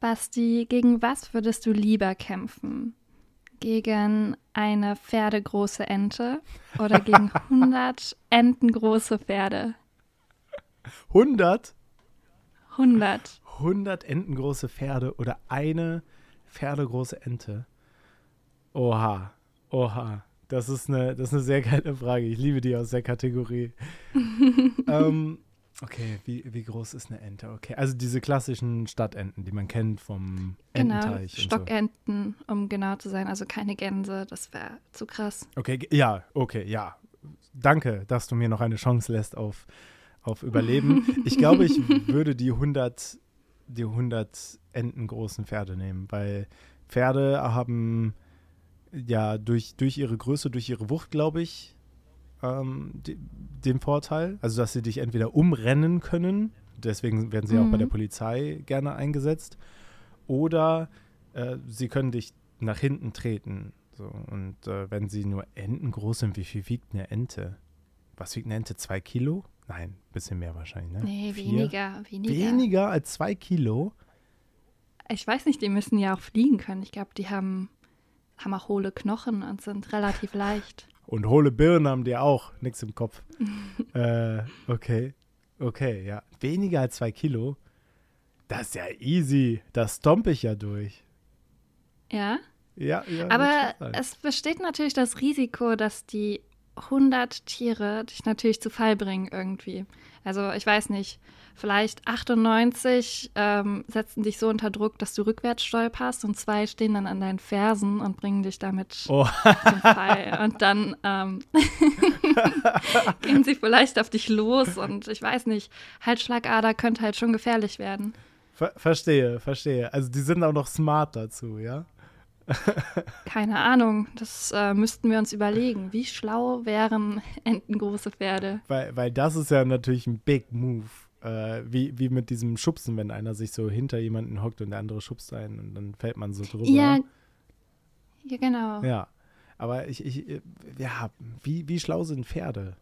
Basti, gegen was würdest du lieber kämpfen? Gegen eine pferdegroße Ente oder gegen 100 entengroße Pferde? 100? 100. 100 entengroße Pferde oder eine pferdegroße Ente? Oha, oha. Das ist eine, das ist eine sehr geile Frage. Ich liebe die aus der Kategorie. ähm, okay, wie, wie groß ist eine Ente? Okay, also diese klassischen Stadtenten, die man kennt vom Genau, Ententeich. so. Stockenten, um genau zu sein. Also keine Gänse, das wäre zu krass. Okay, ja, okay, ja. Danke, dass du mir noch eine Chance lässt auf, auf Überleben. Ich glaube, ich würde die 100, die 100 entengroßen Pferde nehmen, weil Pferde haben ja durch, durch ihre Größe, durch ihre Wucht, glaube ich, ähm, die, den Vorteil, also dass sie dich entweder umrennen können, deswegen werden sie auch bei Mhm. der Polizei gerne eingesetzt, oder äh, sie können dich nach hinten treten. So, und äh, wenn sie nur entengroß sind, wie viel wiegt eine Ente? Was wiegt eine Ente? Zwei Kilo? Nein, ein bisschen mehr wahrscheinlich, ne? Nee, Vier? weniger, weniger. Weniger als zwei Kilo? Ich weiß nicht, die müssen ja auch fliegen können. Ich glaube, die haben, haben auch hohle Knochen und sind relativ leicht. Und hohle Birnen haben die auch. Nix im Kopf. äh, okay. Okay, ja. Weniger als zwei Kilo? Das ist ja easy. Das stomp ich ja durch. Ja, Ja, ja. aber es besteht natürlich das Risiko, dass die 100 Tiere dich natürlich zu Fall bringen irgendwie. Also ich weiß nicht, vielleicht 98 ähm, setzen dich so unter Druck, dass du rückwärts stolperst und zwei stehen dann an deinen Fersen und bringen dich damit Oh, zum Fall. Und dann ähm, gehen sie vielleicht auf dich los und ich weiß nicht, Halsschlagader könnte halt schon gefährlich werden. ver verstehe, verstehe. Also die sind auch noch smart dazu, ja? Keine Ahnung, das äh, müssten wir uns überlegen. Wie schlau wären entengroße Pferde? Weil, weil das ist ja natürlich ein Big Move. Äh, wie, wie mit diesem Schubsen, wenn einer sich so hinter jemanden hockt und der andere schubst einen und dann fällt man so drüber. Ja, ja genau. Ja. Aber ich, ich, äh, ja, wie, wie schlau sind Pferde?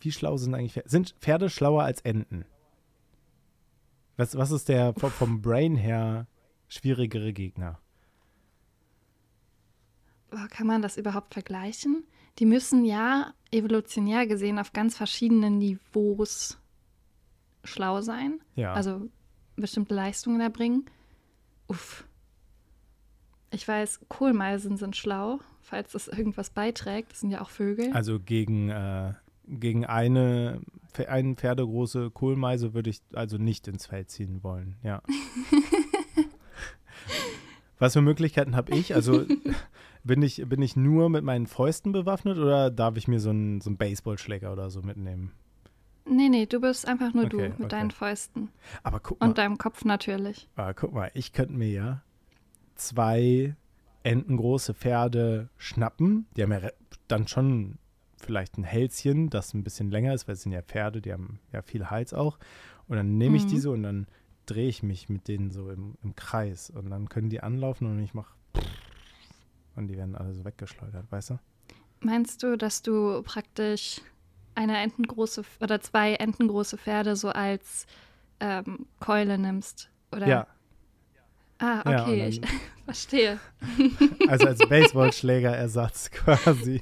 Wie schlau sind eigentlich Pferde? Sind Pferde schlauer als Enten? Was, was ist der vom, vom Brain her schwierigere Gegner? Kann man das überhaupt vergleichen? Die müssen ja evolutionär gesehen auf ganz verschiedenen Niveaus schlau sein. Ja. also bestimmte Leistungen erbringen. Uff. Ich weiß, Kohlmeisen sind schlau, falls das irgendwas beiträgt. Das sind ja auch Vögel. Also gegen, äh, gegen eine, eine pferdegroße Kohlmeise würde ich also nicht ins Feld ziehen wollen, ja. Was für Möglichkeiten habe ich? Also bin ich, bin ich nur mit meinen Fäusten bewaffnet oder darf ich mir so einen, so einen Baseballschläger oder so mitnehmen? nee, nee, du bist einfach nur Okay, du mit okay. deinen Fäusten. Aber guck mal, Und deinem Kopf natürlich. ah, guck mal, ich könnte mir ja zwei entengroße Pferde schnappen. Die haben ja dann schon vielleicht ein Hälschen, das ein bisschen länger ist, weil es sind ja Pferde, die haben ja viel Hals auch. Und dann nehme ich Mhm. diese und dann drehe ich mich mit denen so im, im Kreis. Und dann können die anlaufen und ich mache und die werden alle so weggeschleudert, weißt du? Meinst du, dass du praktisch eine entengroße oder zwei entengroße Pferde so als ähm, Keule nimmst? Oder? Ja, Ah, Ja, okay, und ich verstehe. also als Baseballschlägerersatz quasi.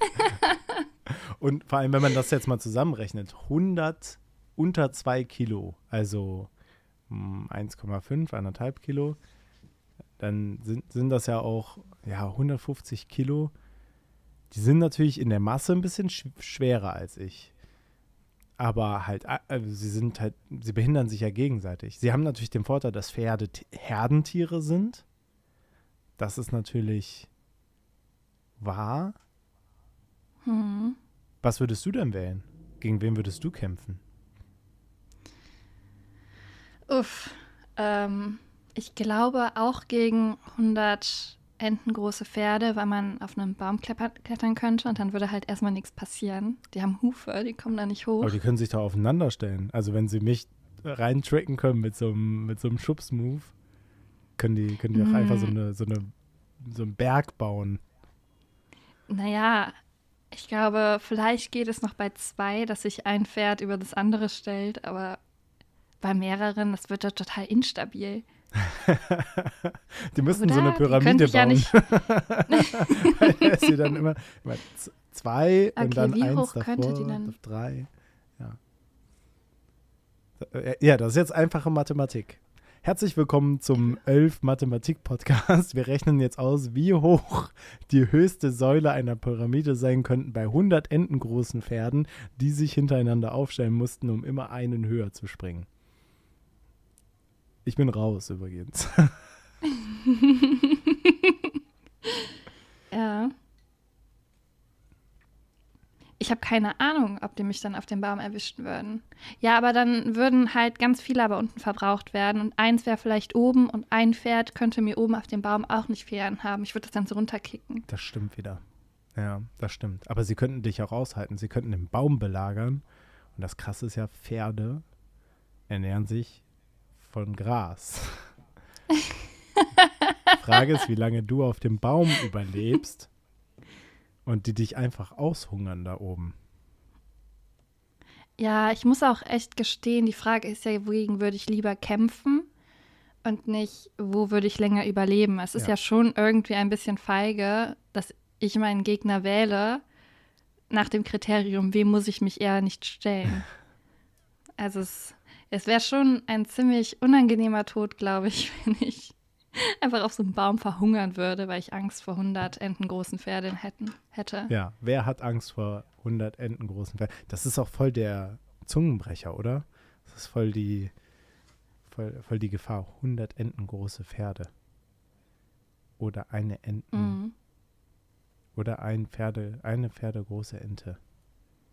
Und vor allem, wenn man das jetzt mal zusammenrechnet, 100 unter 2 Kilo, also mm, 1,5, 1,5 Kilo, dann sind, sind das ja auch ja, 150 Kilo. Die sind natürlich in der Masse ein bisschen sch schwerer als ich. Aber halt, also sie sind halt, sie behindern sich ja gegenseitig. Sie haben natürlich den Vorteil, dass Pferde Herdentiere sind. Das ist natürlich wahr. Hm. Was würdest du denn wählen? Gegen wen würdest du kämpfen? Uff. Ähm, ich glaube auch gegen 100 entengroße Pferde, weil man auf einem Baum klettern könnte und dann würde halt erstmal nichts passieren. Die haben Hufe, die kommen da nicht hoch. Aber die können sich da aufeinander stellen. Also wenn sie mich reintricken können mit so einem, mit so einem Schubsmove, können die, können die auch Mm. einfach so, eine, so, eine, so einen Berg bauen. Naja, ich glaube, vielleicht geht es noch bei zwei, dass sich ein Pferd über das andere stellt, aber bei mehreren, das wird doch total instabil. die müssen Oder? so eine Pyramide ich ja bauen. nicht- Weil sie dann immer, immer zwei und Okay, dann wie eins hoch davor, könnte die denn? drei. Ja. Äh, Ja, das ist jetzt einfache Mathematik. Herzlich willkommen zum 11 Mathematik Podcast. Wir rechnen jetzt aus, wie hoch die höchste Säule einer Pyramide sein könnten bei 100 entengroßen Pferden, die sich hintereinander aufstellen mussten, um immer einen höher zu springen. Ich bin raus übrigens. Ja. Ich habe keine Ahnung, ob die mich dann auf dem Baum erwischen würden. Ja, aber dann würden halt ganz viele aber unten verbraucht werden und eins wäre vielleicht oben und ein Pferd könnte mir oben auf dem Baum auch nicht viel anhaben. Ich würde das dann so runterkicken. Das stimmt wieder. Ja, das stimmt. Aber sie könnten dich auch aushalten. Sie könnten den Baum belagern. Und das Krasse ist ja, Pferde ernähren sich von Gras. Frage ist, wie lange du auf dem Baum überlebst und die dich einfach aushungern da oben. Ja, ich muss auch echt gestehen, die Frage ist ja, wogegen würde ich lieber kämpfen und nicht, wo würde ich länger überleben. Es ist Ja. ja, schon irgendwie ein bisschen feige, dass ich meinen Gegner wähle nach dem Kriterium, wem muss ich mich eher nicht stellen. Also es, es wäre schon ein ziemlich unangenehmer Tod, glaube ich, wenn ich einfach auf so einem Baum verhungern würde, weil ich Angst vor 100 entengroßen Pferden hätten, hätte. Ja, wer hat Angst vor 100 Enten großen Pferden? Das ist auch voll der Zungenbrecher, oder? Das ist voll die, voll, voll die Gefahr. 100 Enten große Pferde. Oder eine Enten. Mhm. Oder ein Pferde, eine pferdegroße Ente.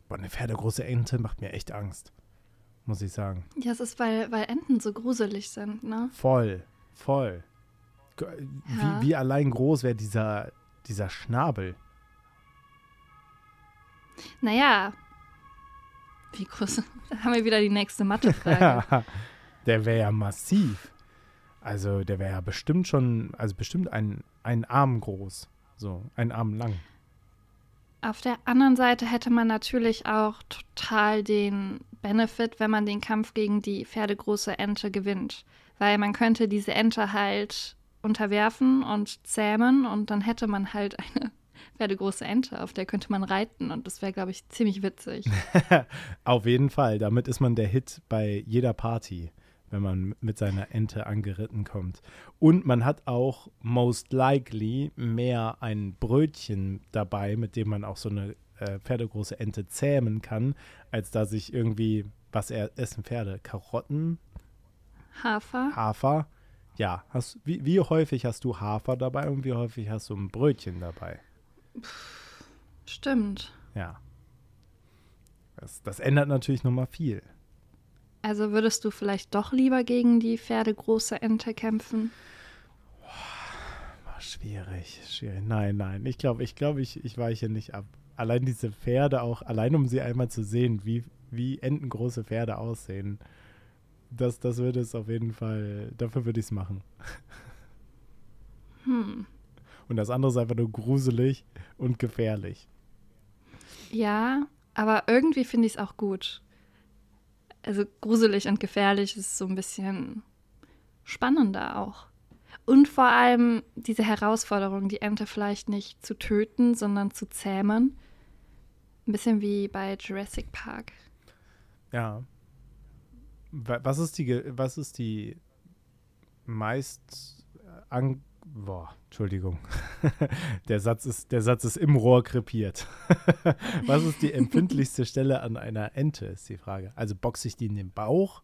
Boah, eine pferdegroße Ente macht mir echt Angst. Muss ich sagen. Ja, es ist, weil, weil Enten so gruselig sind, ne? Voll, voll. Ja. Wie, wie allein groß wäre dieser, dieser Schnabel? Naja. Wie groß? Da haben wir wieder die nächste Mathefrage. der wäre ja massiv. Also der wäre ja bestimmt schon, also bestimmt ein, ein Arm groß. So, ein Arm lang. Auf der anderen Seite hätte man natürlich auch total den Benefit, wenn man den Kampf gegen die pferdegroße Ente gewinnt. Weil man könnte diese Ente halt unterwerfen und zähmen und dann hätte man halt eine pferdegroße Ente, auf der könnte man reiten und das wäre, glaube ich, ziemlich witzig. Auf jeden Fall. Damit ist man der Hit bei jeder Party, wenn man mit seiner Ente angeritten kommt. Und man hat auch most likely mehr ein Brötchen dabei, mit dem man auch so eine äh, pferdegroße Ente zähmen kann, als da sich irgendwie, was er, essen Pferde? Karotten, Hafer? Hafer. Ja, hast, wie, wie häufig hast du Hafer dabei und wie häufig hast du ein Brötchen dabei? Stimmt. Ja. Das, das ändert natürlich nochmal viel. Also würdest du vielleicht doch lieber gegen die pferdegroße Ente kämpfen? Oh, schwierig, schwierig. Nein, nein. Ich glaube, ich glaube, ich, ich weiche nicht ab. Allein diese Pferde auch, allein um sie einmal zu sehen, wie, wie entengroße Pferde aussehen. Das, das würde es auf jeden Fall, dafür würde ich es machen. Hm. Und das andere ist einfach nur gruselig und gefährlich. Ja, aber irgendwie finde ich es auch gut. Also gruselig und gefährlich ist so ein bisschen spannender auch. Und vor allem diese Herausforderung, die Ente vielleicht nicht zu töten, sondern zu zähmen. Ein bisschen wie bei Jurassic Park. Ja. Wa- Was ist die, was ist die meist äh, an, boah, Entschuldigung. der Satz ist, der Satz ist im Rohr krepiert. was ist die empfindlichste Stelle an einer Ente, ist die Frage. Also boxe ich die in den Bauch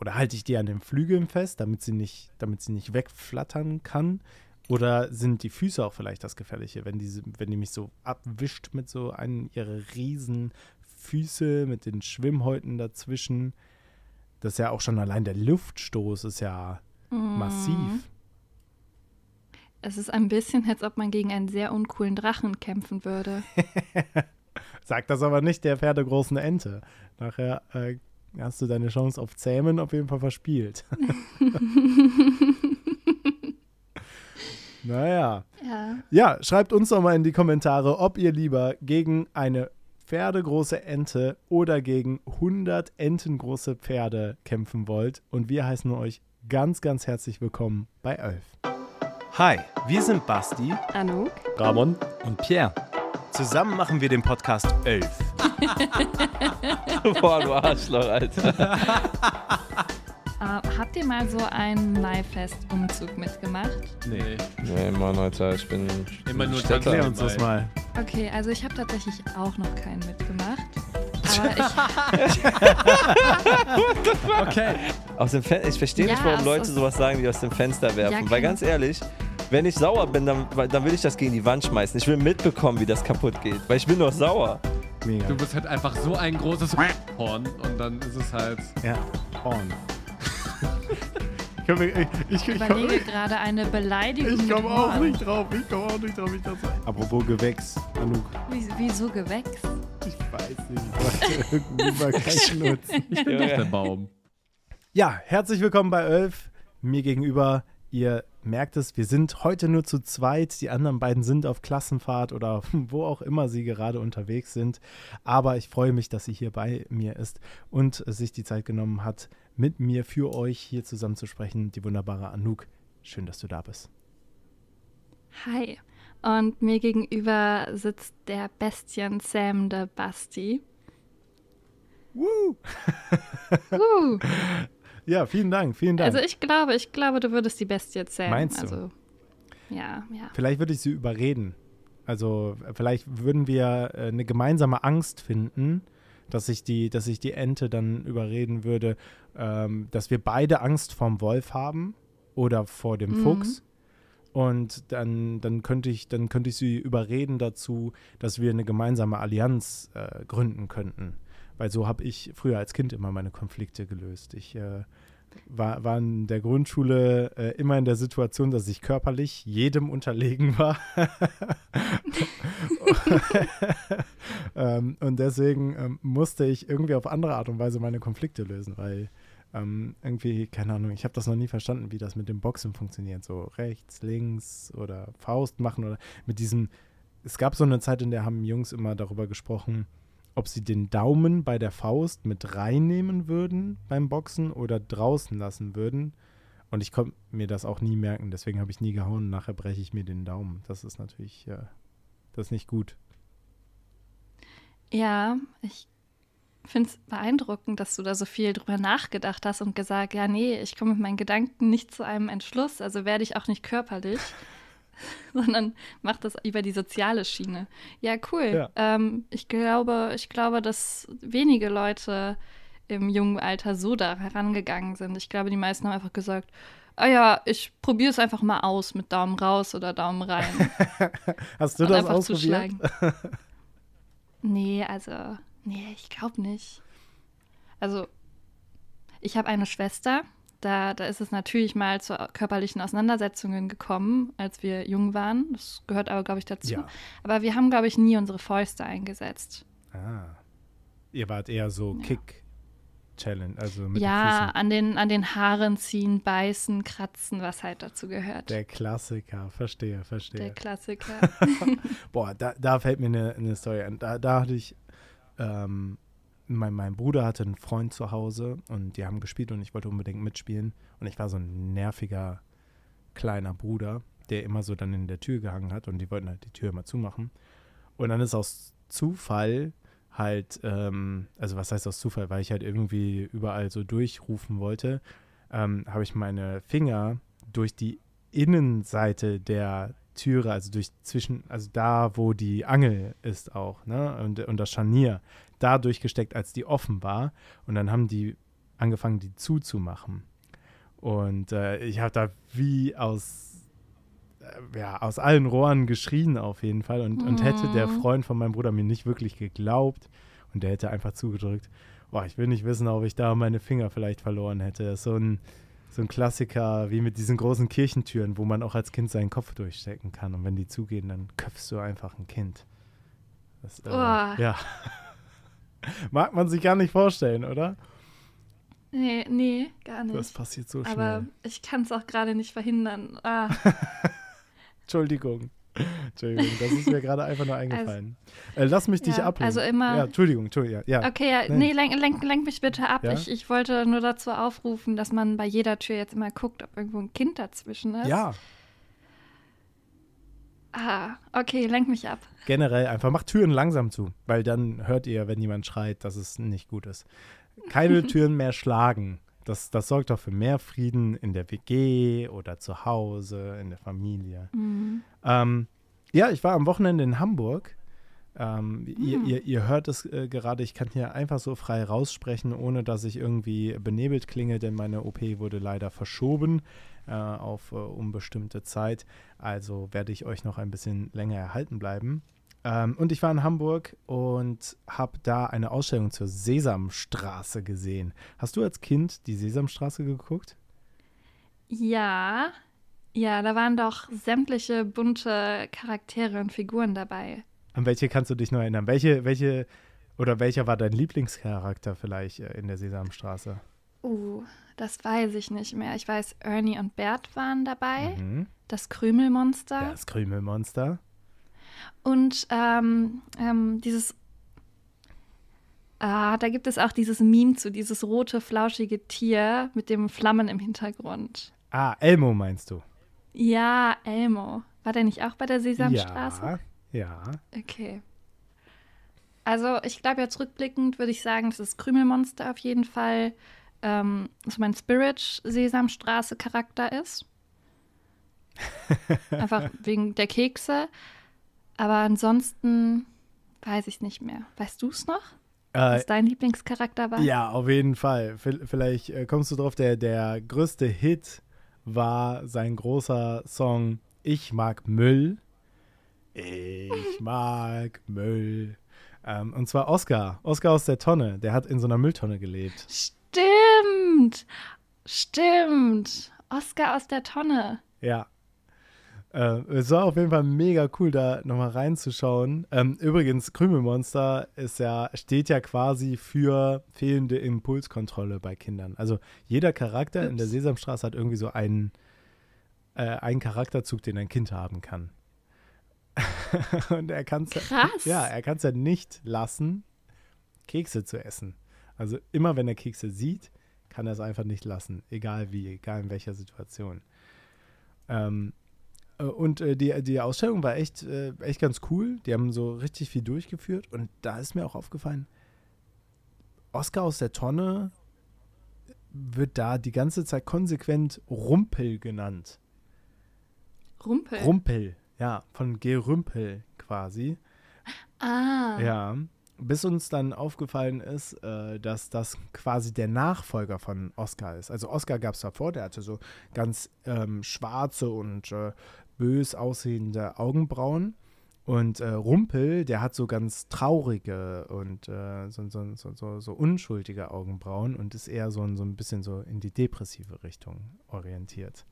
oder halte ich die an den Flügeln fest, damit sie nicht, damit sie nicht wegflattern kann? Oder sind die Füße auch vielleicht das Gefährliche, wenn die, wenn die mich so abwischt mit so einem ihrer riesen Füße mit den Schwimmhäuten dazwischen? Das ist ja auch schon allein der Luftstoß ist ja Mhm. massiv. Es ist ein bisschen, als ob man gegen einen sehr uncoolen Drachen kämpfen würde. Sagt das aber nicht der pferdegroßen Ente. Nachher äh, hast du deine Chance auf Zähmen auf jeden Fall verspielt. naja. Ja. Ja, schreibt uns doch mal in die Kommentare, ob ihr lieber gegen eine pferdegroße Ente oder gegen 100 entengroße Pferde kämpfen wollt. Und wir heißen euch ganz, ganz herzlich willkommen bei Elf. Hi, wir sind Basti, Anouk, Ramon und Pierre. Zusammen machen wir den Podcast Elf. Boah, du Arschloch, Alter. Uh, habt ihr mal so einen Maifest-Umzug mitgemacht? Nee. Nee, Mann, Alter, ich bin. Immer nur. Erklär uns das mal. Okay, also ich habe tatsächlich auch noch keinen mitgemacht. Okay. Aus dem Fen ich verstehe ja, nicht, warum Leute sowas sagen, wie aus dem Fenster werfen. Ja, Weil ganz ehrlich, wenn ich sauer bin, dann, dann will ich das gegen die Wand schmeißen. Ich will mitbekommen, wie das kaputt geht. Weil ich bin doch sauer. Mega. Du bist halt einfach so ein großes Horn und dann ist es halt. Ja, Horn. Ich, komm, ich, ich, ich überlege gerade eine Beleidigung. Ich komme auch nicht drauf. Ich komme auch nicht drauf. Ich Apropos Gewächs, Anouk. Wieso Gewächs? Ich weiß nicht. Ich wollte irgendwie mal keinen nutzen. Ich bin doch der Baum. Ja, herzlich willkommen bei Elf. Mir gegenüber, ihr merkt es, wir sind heute nur zu zweit. Die anderen beiden sind auf Klassenfahrt oder wo auch immer sie gerade unterwegs sind. Aber ich freue mich, dass sie hier bei mir ist und sich die Zeit genommen hat, mit mir für euch hier zusammen zu sprechen. Die wunderbare Anouk. Schön, dass du da bist. Hi. Und mir gegenüber sitzt der Bestien Sam der Basti. Woo! Woo! Ja, vielen Dank, vielen Dank. Also ich glaube, ich glaube, du würdest die Bestie Sam. Meinst du? Also, ja, ja. Vielleicht würde ich sie überreden. Also vielleicht würden wir äh, eine gemeinsame Angst finden, dass ich die, dass ich die Ente dann überreden würde, ähm, dass wir beide Angst vorm Wolf haben oder vor dem mhm. Fuchs. Und dann, dann, könnte ich, dann könnte ich sie überreden dazu, dass wir eine gemeinsame Allianz äh, gründen könnten. Weil so habe ich früher als Kind immer meine Konflikte gelöst. Ich äh, war, war in der Grundschule äh, immer in der Situation, dass ich körperlich jedem unterlegen war. ähm, und deswegen ähm, musste ich irgendwie auf andere Art und Weise meine Konflikte lösen, weil ähm, irgendwie, keine Ahnung, ich habe das noch nie verstanden, wie das mit dem Boxen funktioniert. So rechts, links oder Faust machen oder mit diesem. Es gab so eine Zeit, in der haben Jungs immer darüber gesprochen, ob sie den Daumen bei der Faust mit reinnehmen würden beim Boxen oder draußen lassen würden. Und ich konnte mir das auch nie merken, deswegen habe ich nie gehauen. Nachher breche ich mir den Daumen. Das ist natürlich, äh, das ist nicht gut. Ja, ich finde es beeindruckend, dass du da so viel drüber nachgedacht hast und gesagt, ja, nee, ich komme mit meinen Gedanken nicht zu einem Entschluss, also werde ich auch nicht körperlich. sondern macht das über die soziale Schiene. Ja, cool. Ja. Ähm, ich glaube, ich glaube, dass wenige Leute im jungen Alter so da herangegangen sind. Ich glaube, die meisten haben einfach gesagt, ah ja, ich probiere es einfach mal aus mit Daumen raus oder Daumen rein. Hast du das ausprobiert? nee, also, nee, ich glaube nicht. Also, ich habe eine Schwester, da, da ist es natürlich mal zu körperlichen Auseinandersetzungen gekommen, als wir jung waren. Das gehört aber, glaube ich, dazu. Ja. Aber wir haben, glaube ich, nie unsere Fäuste eingesetzt. Ah. Ihr wart eher so ja. Kick. Challenge, also mit ja, den an den, an den Haaren ziehen, beißen, kratzen, was halt dazu gehört. Der Klassiker, verstehe, verstehe. Der Klassiker. Boah, da, da fällt mir eine, eine Story an. Da, da hatte ich ähm, mein, mein Bruder hatte einen Freund zu Hause und die haben gespielt und ich wollte unbedingt mitspielen. Und ich war so ein nerviger kleiner Bruder, der immer so dann in der Tür gehangen hat und die wollten halt die Tür immer zumachen. Und dann ist aus Zufall halt, ähm, also was heißt aus Zufall, weil ich halt irgendwie überall so durchrufen wollte, ähm, habe ich meine Finger durch die Innenseite der Türe, also durch zwischen, also da, wo die Angel ist auch, ne, und, und das Scharnier, da durchgesteckt, als die offen war. Und dann haben die angefangen, die zuzumachen. Und äh, ich habe da wie aus, äh, ja, aus allen Rohren geschrien auf jeden Fall. Und, mhm. und hätte der mhm. Freund von meinem Bruder mir nicht wirklich geglaubt und der hätte einfach zugedrückt. Boah, ich will nicht wissen, ob ich da meine Finger vielleicht verloren hätte. Das ist so ein, so ein Klassiker wie mit diesen großen Kirchentüren, wo man auch als Kind seinen Kopf durchstecken kann. Und wenn die zugehen, dann köpfst du einfach ein Kind. Das, äh, ja. Mag man sich gar nicht vorstellen, oder? Nee, nee, gar nicht. Das passiert so schnell. Aber ich kann es auch gerade nicht verhindern. Ah. Entschuldigung. Entschuldigung, das ist mir gerade einfach nur eingefallen. Also, äh, lass mich dich ja. Also immer. Ja, Entschuldigung, Entschuldigung. Ja, Okay, ja, nee, nee lenk, lenk, lenk, mich bitte ab. Ich, ich wollte nur dazu aufrufen, dass man bei jeder Tür jetzt immer guckt, ob irgendwo ein Kind dazwischen ist. Ja. Ah, okay, lenk mich ab. Generell einfach macht Türen langsam zu, weil dann hört ihr, wenn jemand schreit, dass es nicht gut ist. Keine Türen mehr schlagen. Das, das sorgt doch für mehr Frieden in der WG oder zu Hause, in der Familie. Mhm. Ähm, ja, ich war am Wochenende in Hamburg. Ähm, mhm. ihr, ihr, ihr, hört es äh, gerade, ich kann hier einfach so frei raussprechen, ohne dass ich irgendwie benebelt klinge, denn meine OP wurde leider verschoben äh, auf äh, unbestimmte Zeit. Also werde ich euch noch ein bisschen länger erhalten bleiben. Ähm, und ich war in Hamburg und habe da eine Ausstellung zur Sesamstraße gesehen. Hast du als Kind die Sesamstraße geguckt? Ja, ja, da waren doch sämtliche bunte Charaktere und Figuren dabei. An welche kannst du dich noch erinnern? Welche, welche oder welcher war dein Lieblingscharakter vielleicht äh, in der Sesamstraße? Uh, das weiß ich nicht mehr. Ich weiß, Ernie und Bert waren dabei. Mhm. Das Krümelmonster. Das Krümelmonster. Und ähm, ähm, dieses Ah, da gibt es auch dieses Meme zu, dieses rote, flauschige Tier mit dem Flammen im Hintergrund. Ah, Elmo meinst du? Ja, Elmo. War der nicht auch bei der Sesamstraße? Ja, ja. Okay. Also, ich glaube, jetzt rückblickend würde ich sagen, dass das Krümelmonster auf jeden Fall ähm, so mein Spirit-Sesamstraße-Charakter ist. Einfach wegen der Kekse. Aber ansonsten weiß ich nicht mehr. Weißt du es noch? Äh, was dein Lieblingscharakter war? Ja, auf jeden Fall. Vielleicht äh, kommst du drauf, der, der größte Hit war sein großer Song Ich mag Müll. Ich mag Müll. Ähm, und zwar Oscar. Oscar aus der Tonne. Der hat in so einer Mülltonne gelebt. Stimmt. Stimmt. Oscar aus der Tonne. Ja. Äh, es war auf jeden Fall mega cool, da nochmal reinzuschauen. Ähm, übrigens, Krümelmonster ist ja, steht ja quasi für fehlende Impulskontrolle bei Kindern. Also jeder Charakter Ups. in der Sesamstraße hat irgendwie so einen, äh, einen Charakterzug, den ein Kind haben kann. Und er kann es ja, er kann es ja nicht lassen, Kekse zu essen. Also immer wenn er Kekse sieht, kann er es einfach nicht lassen, egal wie, egal in welcher Situation. Ähm, äh, und äh, die, die Ausstellung war echt, äh, echt ganz cool. Die haben so richtig viel durchgeführt. Und da ist mir auch aufgefallen, Oscar aus der Tonne wird da die ganze Zeit konsequent Rumpel genannt. Rumpel? Rumpel, ja, von Gerümpel quasi. Ah. Ja, bis uns dann aufgefallen ist, äh, dass das quasi der Nachfolger von Oscar ist. Also Oscar gab es davor, der hatte so ganz ähm, schwarze und äh, bös aussehende Augenbrauen. Und äh, Rumpel, der hat so ganz traurige und äh, so, so, so, so, unschuldige Augenbrauen und ist eher so, so ein bisschen so in die depressive Richtung orientiert.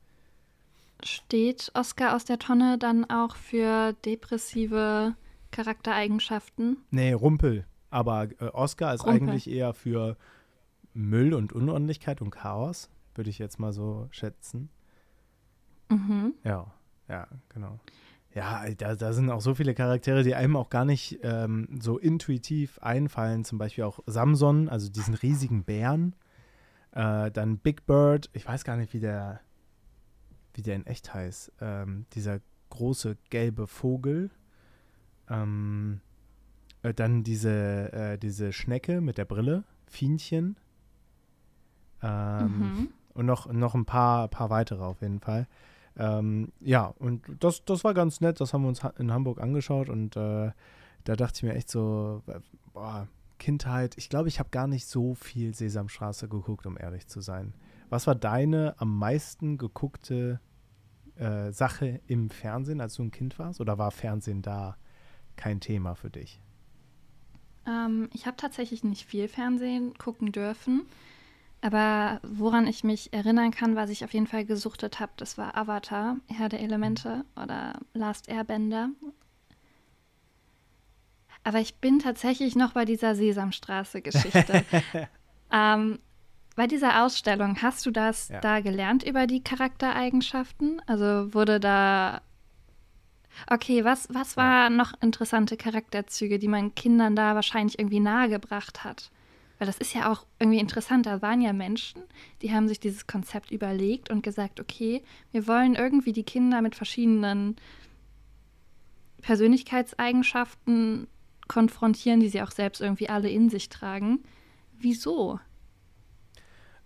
Steht Oscar aus der Tonne dann auch für depressive Charaktereigenschaften? Nee, Rumpel. Aber äh, Oscar ist Rumpel. eigentlich eher für Müll und Unordentlichkeit und Chaos, würde ich jetzt mal so schätzen. Mhm. Ja. Ja, genau. Ja, da, da sind auch so viele Charaktere, die einem auch gar nicht ähm, so intuitiv einfallen. Zum Beispiel auch Samson, also diesen riesigen Bären. Äh, dann Big Bird, ich weiß gar nicht, wie der, wie der in echt heißt. Ähm, dieser große gelbe Vogel. Ähm, äh, dann diese, äh, diese Schnecke mit der Brille, Fienchen. Ähm, mhm. Und noch, noch ein paar, paar weitere auf jeden Fall. Ähm, ja, und das, das war ganz nett. Das haben wir uns in Hamburg angeschaut und äh, da dachte ich mir echt so, boah, Kindheit. Ich glaube, ich habe gar nicht so viel Sesamstraße geguckt, um ehrlich zu sein. Was war deine am meisten geguckte äh, Sache im Fernsehen, als du ein Kind warst? Oder war Fernsehen da kein Thema für dich? Ähm, ich habe tatsächlich nicht viel Fernsehen gucken dürfen. Aber woran ich mich erinnern kann, was ich auf jeden Fall gesuchtet habe, das war Avatar, Herr der Elemente oder Last Airbender. Aber ich bin tatsächlich noch bei dieser Sesamstraße-Geschichte. ähm, bei dieser Ausstellung, hast du das ja. da gelernt über die Charaktereigenschaften? Also wurde da Okay, was, was waren noch interessante Charakterzüge, die man Kindern da wahrscheinlich irgendwie nahegebracht hat? Weil das ist ja auch irgendwie interessant. Da waren ja Menschen, die haben sich dieses Konzept überlegt und gesagt, okay, wir wollen irgendwie die Kinder mit verschiedenen Persönlichkeitseigenschaften konfrontieren, die sie auch selbst irgendwie alle in sich tragen. Wieso?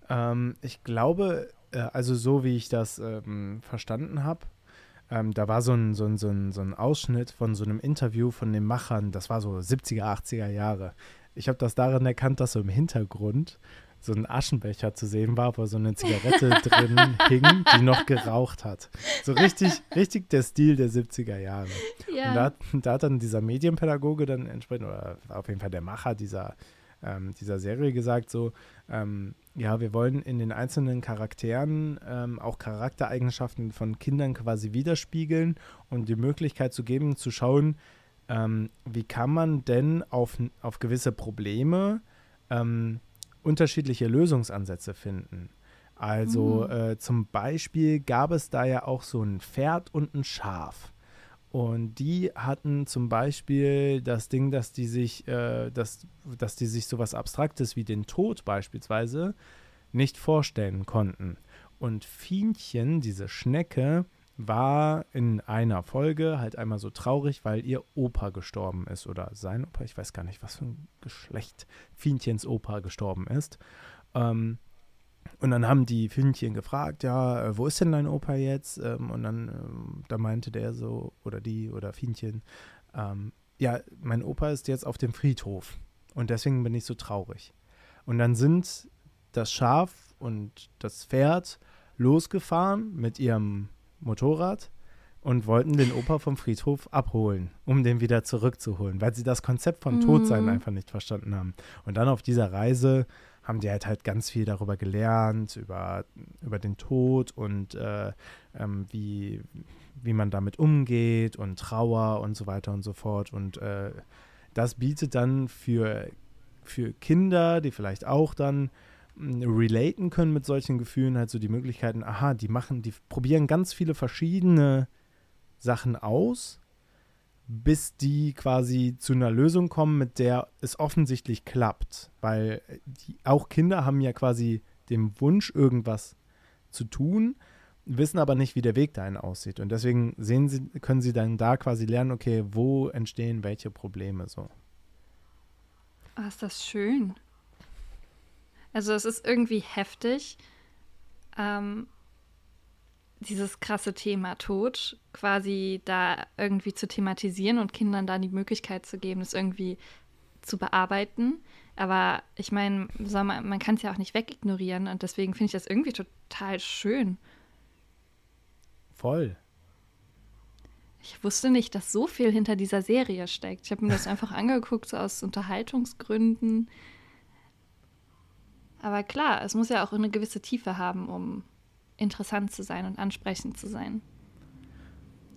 Ähm, ich glaube, äh, also so wie ich das ähm, verstanden habe, ähm, da war so ein, so, ein, so, ein, so ein Ausschnitt von so einem Interview von den Machern, das war so 70er, 80er Jahre ich habe das daran erkannt, dass so im Hintergrund so ein Aschenbecher zu sehen war, wo so eine Zigarette drin hing, die noch geraucht hat. So richtig, richtig der Stil der 70er Jahre. Ja. Und da, da, hat dann dieser Medienpädagoge dann entsprechend, oder auf jeden Fall der Macher dieser, ähm, dieser Serie gesagt, so, ähm, ja, wir wollen in den einzelnen Charakteren ähm, auch Charaktereigenschaften von Kindern quasi widerspiegeln und die Möglichkeit zu geben, zu schauen, ähm, wie kann man denn auf, auf gewisse Probleme ähm, unterschiedliche Lösungsansätze finden? Also mhm. äh, zum Beispiel gab es da ja auch so ein Pferd und ein Schaf. Und die hatten zum Beispiel das Ding, dass die sich, äh, dass, dass die sich sowas Abstraktes wie den Tod beispielsweise nicht vorstellen konnten. Und Fienchen, diese Schnecke, war in einer Folge halt einmal so traurig, weil ihr Opa gestorben ist oder sein Opa, ich weiß gar nicht, was für ein Geschlecht Fienchens Opa gestorben ist. Ähm, und dann haben die Fienchen gefragt, ja, äh, wo ist denn dein Opa jetzt? Ähm, und dann ähm, da meinte der so, oder die, oder Fienchen, ähm, ja, mein Opa ist jetzt auf dem Friedhof und deswegen bin ich so traurig. Und dann sind das Schaf und das Pferd losgefahren mit ihrem Motorrad und wollten den Opa vom Friedhof abholen, um den wieder zurückzuholen, weil sie das Konzept von Todsein mhm. einfach nicht verstanden haben. Und dann auf dieser Reise haben die halt halt ganz viel darüber gelernt, über, über den Tod und äh, ähm, wie, wie man damit umgeht und Trauer und so weiter und so fort. Und äh, das bietet dann für, für Kinder, die vielleicht auch dann relaten können mit solchen Gefühlen, halt so die Möglichkeiten, aha, die machen, die probieren ganz viele verschiedene Sachen aus, bis die quasi zu einer Lösung kommen, mit der es offensichtlich klappt. Weil die, auch Kinder haben ja quasi den Wunsch, irgendwas zu tun, wissen aber nicht, wie der Weg dahin aussieht. Und deswegen sehen sie, können sie dann da quasi lernen, okay, wo entstehen welche Probleme so. Ah, ist das schön. Also es ist irgendwie heftig, ähm, dieses krasse Thema Tod quasi da irgendwie zu thematisieren und Kindern da die Möglichkeit zu geben, es irgendwie zu bearbeiten. Aber ich meine, man, man kann es ja auch nicht wegignorieren und deswegen finde ich das irgendwie total schön. Voll. Ich wusste nicht, dass so viel hinter dieser Serie steckt. Ich habe mir das einfach angeguckt, so aus Unterhaltungsgründen. Aber klar, es muss ja auch eine gewisse Tiefe haben, um interessant zu sein und ansprechend zu sein.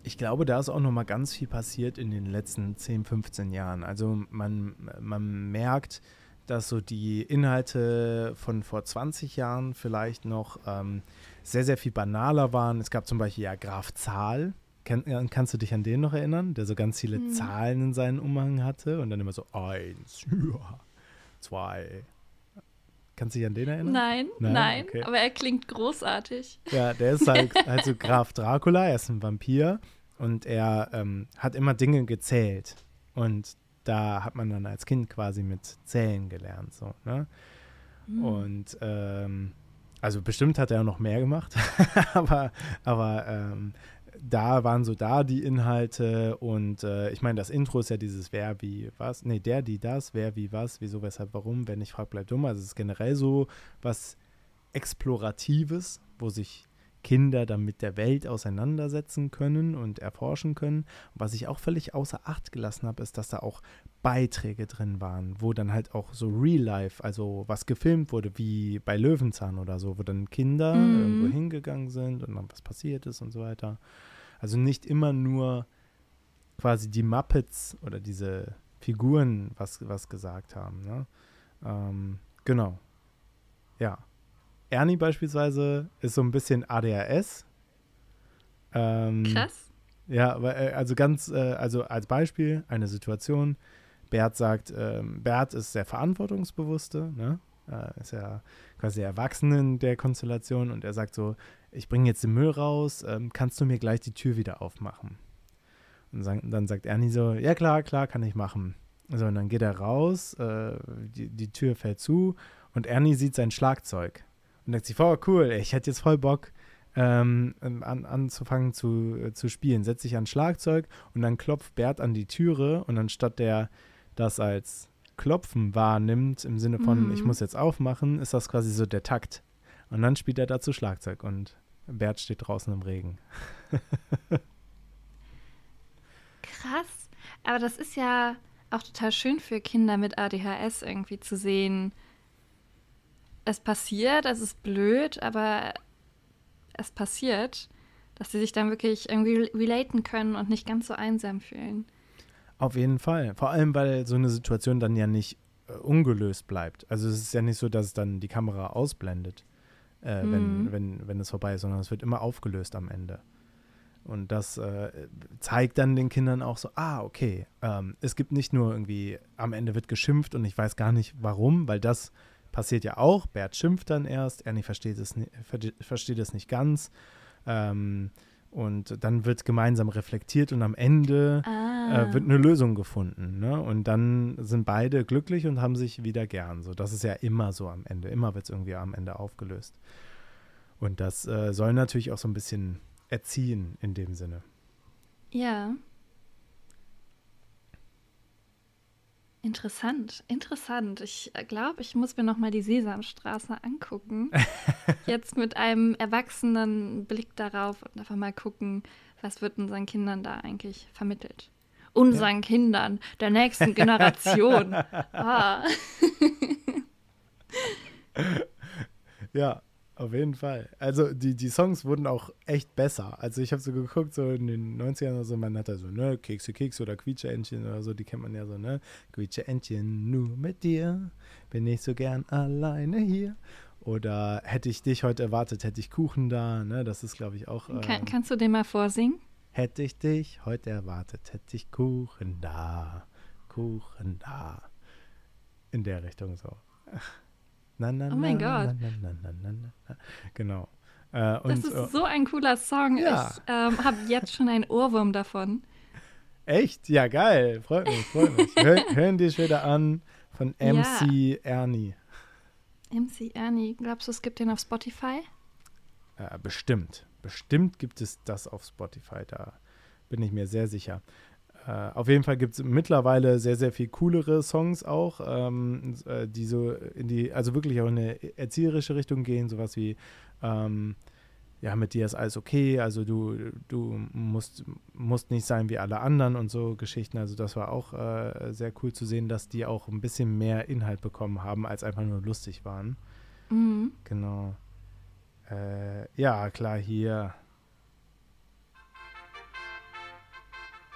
Ich glaube, da ist auch noch mal ganz viel passiert in den letzten 10, 15 Jahren. Also man, man merkt, dass so die Inhalte von vor 20 Jahren vielleicht noch ähm, sehr, sehr viel banaler waren. Es gab zum Beispiel ja Graf Zahl. Kann, kannst du dich an den noch erinnern, der so ganz viele hm. Zahlen in seinen Umhang hatte und dann immer so eins, ja, zwei, Kannst du dich an den erinnern? Nein, nein, nein okay. aber er klingt großartig. Ja, der ist halt also Graf Dracula, er ist ein Vampir und er ähm, hat immer Dinge gezählt. Und da hat man dann als Kind quasi mit Zählen gelernt. So, ne? Mhm. Und ähm, also bestimmt hat er noch mehr gemacht, aber, aber ähm, da waren so da die Inhalte und äh, ich meine, das Intro ist ja dieses Wer, wie, was, nee, der, die, das, wer, wie, was, wieso, weshalb, warum, wenn ich frage, bleibt dumm. Also es ist generell so was Exploratives, wo sich Kinder dann mit der Welt auseinandersetzen können und erforschen können. Und was ich auch völlig außer Acht gelassen habe, ist, dass da auch Beiträge drin waren, wo dann halt auch so Real Life, also was gefilmt wurde, wie bei Löwenzahn oder so, wo dann Kinder mhm. irgendwo hingegangen sind und dann was passiert ist und so weiter. Also nicht immer nur quasi die Muppets oder diese Figuren was, was gesagt haben. Ne? Ähm, genau. Ja. Ernie beispielsweise ist so ein bisschen ADHS. Ähm, Krass. Ja, aber, äh, also ganz, äh, also als Beispiel eine Situation. Bert sagt, ähm, Bert ist der Verantwortungsbewusste, ne? Äh, ist ja quasi erwachsen in der Konstellation und er sagt so, ich bringe jetzt den Müll raus, ähm, kannst du mir gleich die Tür wieder aufmachen? Und dann sagt Ernie so, ja klar, klar, kann ich machen. So, und dann geht er raus, äh, die, die Tür fällt zu und Ernie sieht sein Schlagzeug und denkt sich, oh cool, ich hätte jetzt voll Bock, ähm, an, anzufangen zu, äh, zu spielen. Setzt sich an Schlagzeug und dann klopft Bert an die Türe und anstatt der das als Klopfen wahrnimmt, im Sinne von, mhm. ich muss jetzt aufmachen, ist das quasi so der Takt. Und dann spielt er dazu Schlagzeug und Bert steht draußen im Regen. Krass. Aber das ist ja auch total schön für Kinder mit ADHS irgendwie zu sehen. Es passiert, es ist blöd, aber es passiert, dass sie sich dann wirklich irgendwie relaten können und nicht ganz so einsam fühlen. Auf jeden Fall. Vor allem, weil so eine Situation dann ja nicht äh, ungelöst bleibt. Also es ist ja nicht so, dass es dann die Kamera ausblendet, äh, mhm. wenn, wenn, wenn es vorbei ist, sondern es wird immer aufgelöst am Ende. Und das äh, zeigt dann den Kindern auch so, ah, okay, ähm, es gibt nicht nur irgendwie, am Ende wird geschimpft und ich weiß gar nicht warum, weil das passiert ja auch. Bert schimpft dann erst, Ernie versteht es, versteht es nicht ganz. Ähm, und dann wird gemeinsam reflektiert und am Ende ah. äh, wird eine Lösung gefunden. Ne? Und dann sind beide glücklich und haben sich wieder gern. So, das ist ja immer so am Ende. Immer wird es irgendwie am Ende aufgelöst. Und das äh, soll natürlich auch so ein bisschen erziehen in dem Sinne. Ja. Interessant, interessant. Ich glaube, ich muss mir noch mal die Sesamstraße angucken. Jetzt mit einem erwachsenen Blick darauf und einfach mal gucken, was wird unseren Kindern da eigentlich vermittelt. Unseren ja. Kindern, der nächsten Generation. ah. ja, auf jeden Fall. Also die, die Songs wurden auch echt besser. Also ich habe so geguckt, so in den 90ern oder so, man hat da so, ne, Kekse, Kekse oder Quietsche-Entchen oder so, die kennt man ja so, ne? Quietsche-Entchen, nur mit dir bin ich so gern alleine hier. Oder hätte ich dich heute erwartet, hätte ich Kuchen da, ne? Das ist, glaube ich, auch. Kann, ähm, kannst du den mal vorsingen? Hätte ich dich heute erwartet, hätte ich Kuchen da, Kuchen da. In der Richtung so. Na, na, oh mein Gott. Genau. Äh, und, das ist äh, so ein cooler Song. Ja. Ich ähm, habe jetzt schon einen Ohrwurm davon. Echt? Ja, geil. Freut mich, freut mich. Hör, hören die später an von MC ja. Ernie. MC Ernie. Glaubst du, es gibt den auf Spotify? Äh, bestimmt. Bestimmt gibt es das auf Spotify. Da bin ich mir sehr sicher. Äh, auf jeden Fall gibt es mittlerweile sehr, sehr viel coolere Songs auch, ähm, äh, die so in die, also wirklich auch in eine erzieherische Richtung gehen, sowas wie, ähm, ja, mit dir ist alles okay, also du, du musst, musst nicht sein wie alle anderen und so Geschichten. Also das war auch äh, sehr cool zu sehen, dass die auch ein bisschen mehr Inhalt bekommen haben, als einfach nur lustig waren. Mhm. Genau. Äh, ja, klar, hier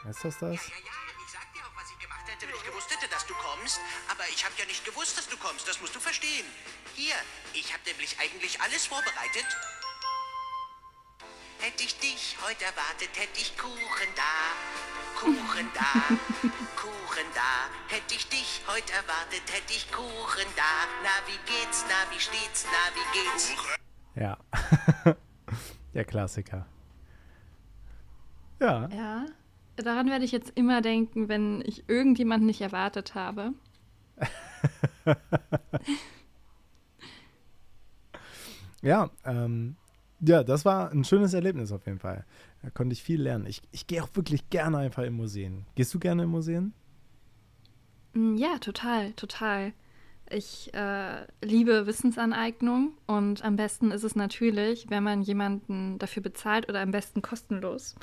Ist das das? Ja, ja, ja. Ich sag dir auch, was ich gemacht hätte, wenn ich gewusst hätte, dass du kommst. Aber ich habe ja nicht gewusst, dass du kommst. Das musst du verstehen. Hier, ich habe nämlich eigentlich alles vorbereitet. Hätte ich dich heute erwartet, hätte ich Kuchen da. Kuchen da, Kuchen da. Hätte ich dich heute erwartet, hätte ich Kuchen da. Na, wie geht's, na, wie steht's, na, wie geht's? Ja. Der Klassiker. Ja. Ja. Daran werde ich jetzt immer denken, wenn ich irgendjemanden nicht erwartet habe. ja, ähm, ja, das war ein schönes Erlebnis auf jeden Fall. Da konnte ich viel lernen. Ich, ich gehe auch wirklich gerne einfach in Museen. Gehst du gerne in Museen? Mm, ja, total, total. Ich äh, liebe Wissensaneignung und am besten ist es natürlich, wenn man jemanden dafür bezahlt oder am besten kostenlos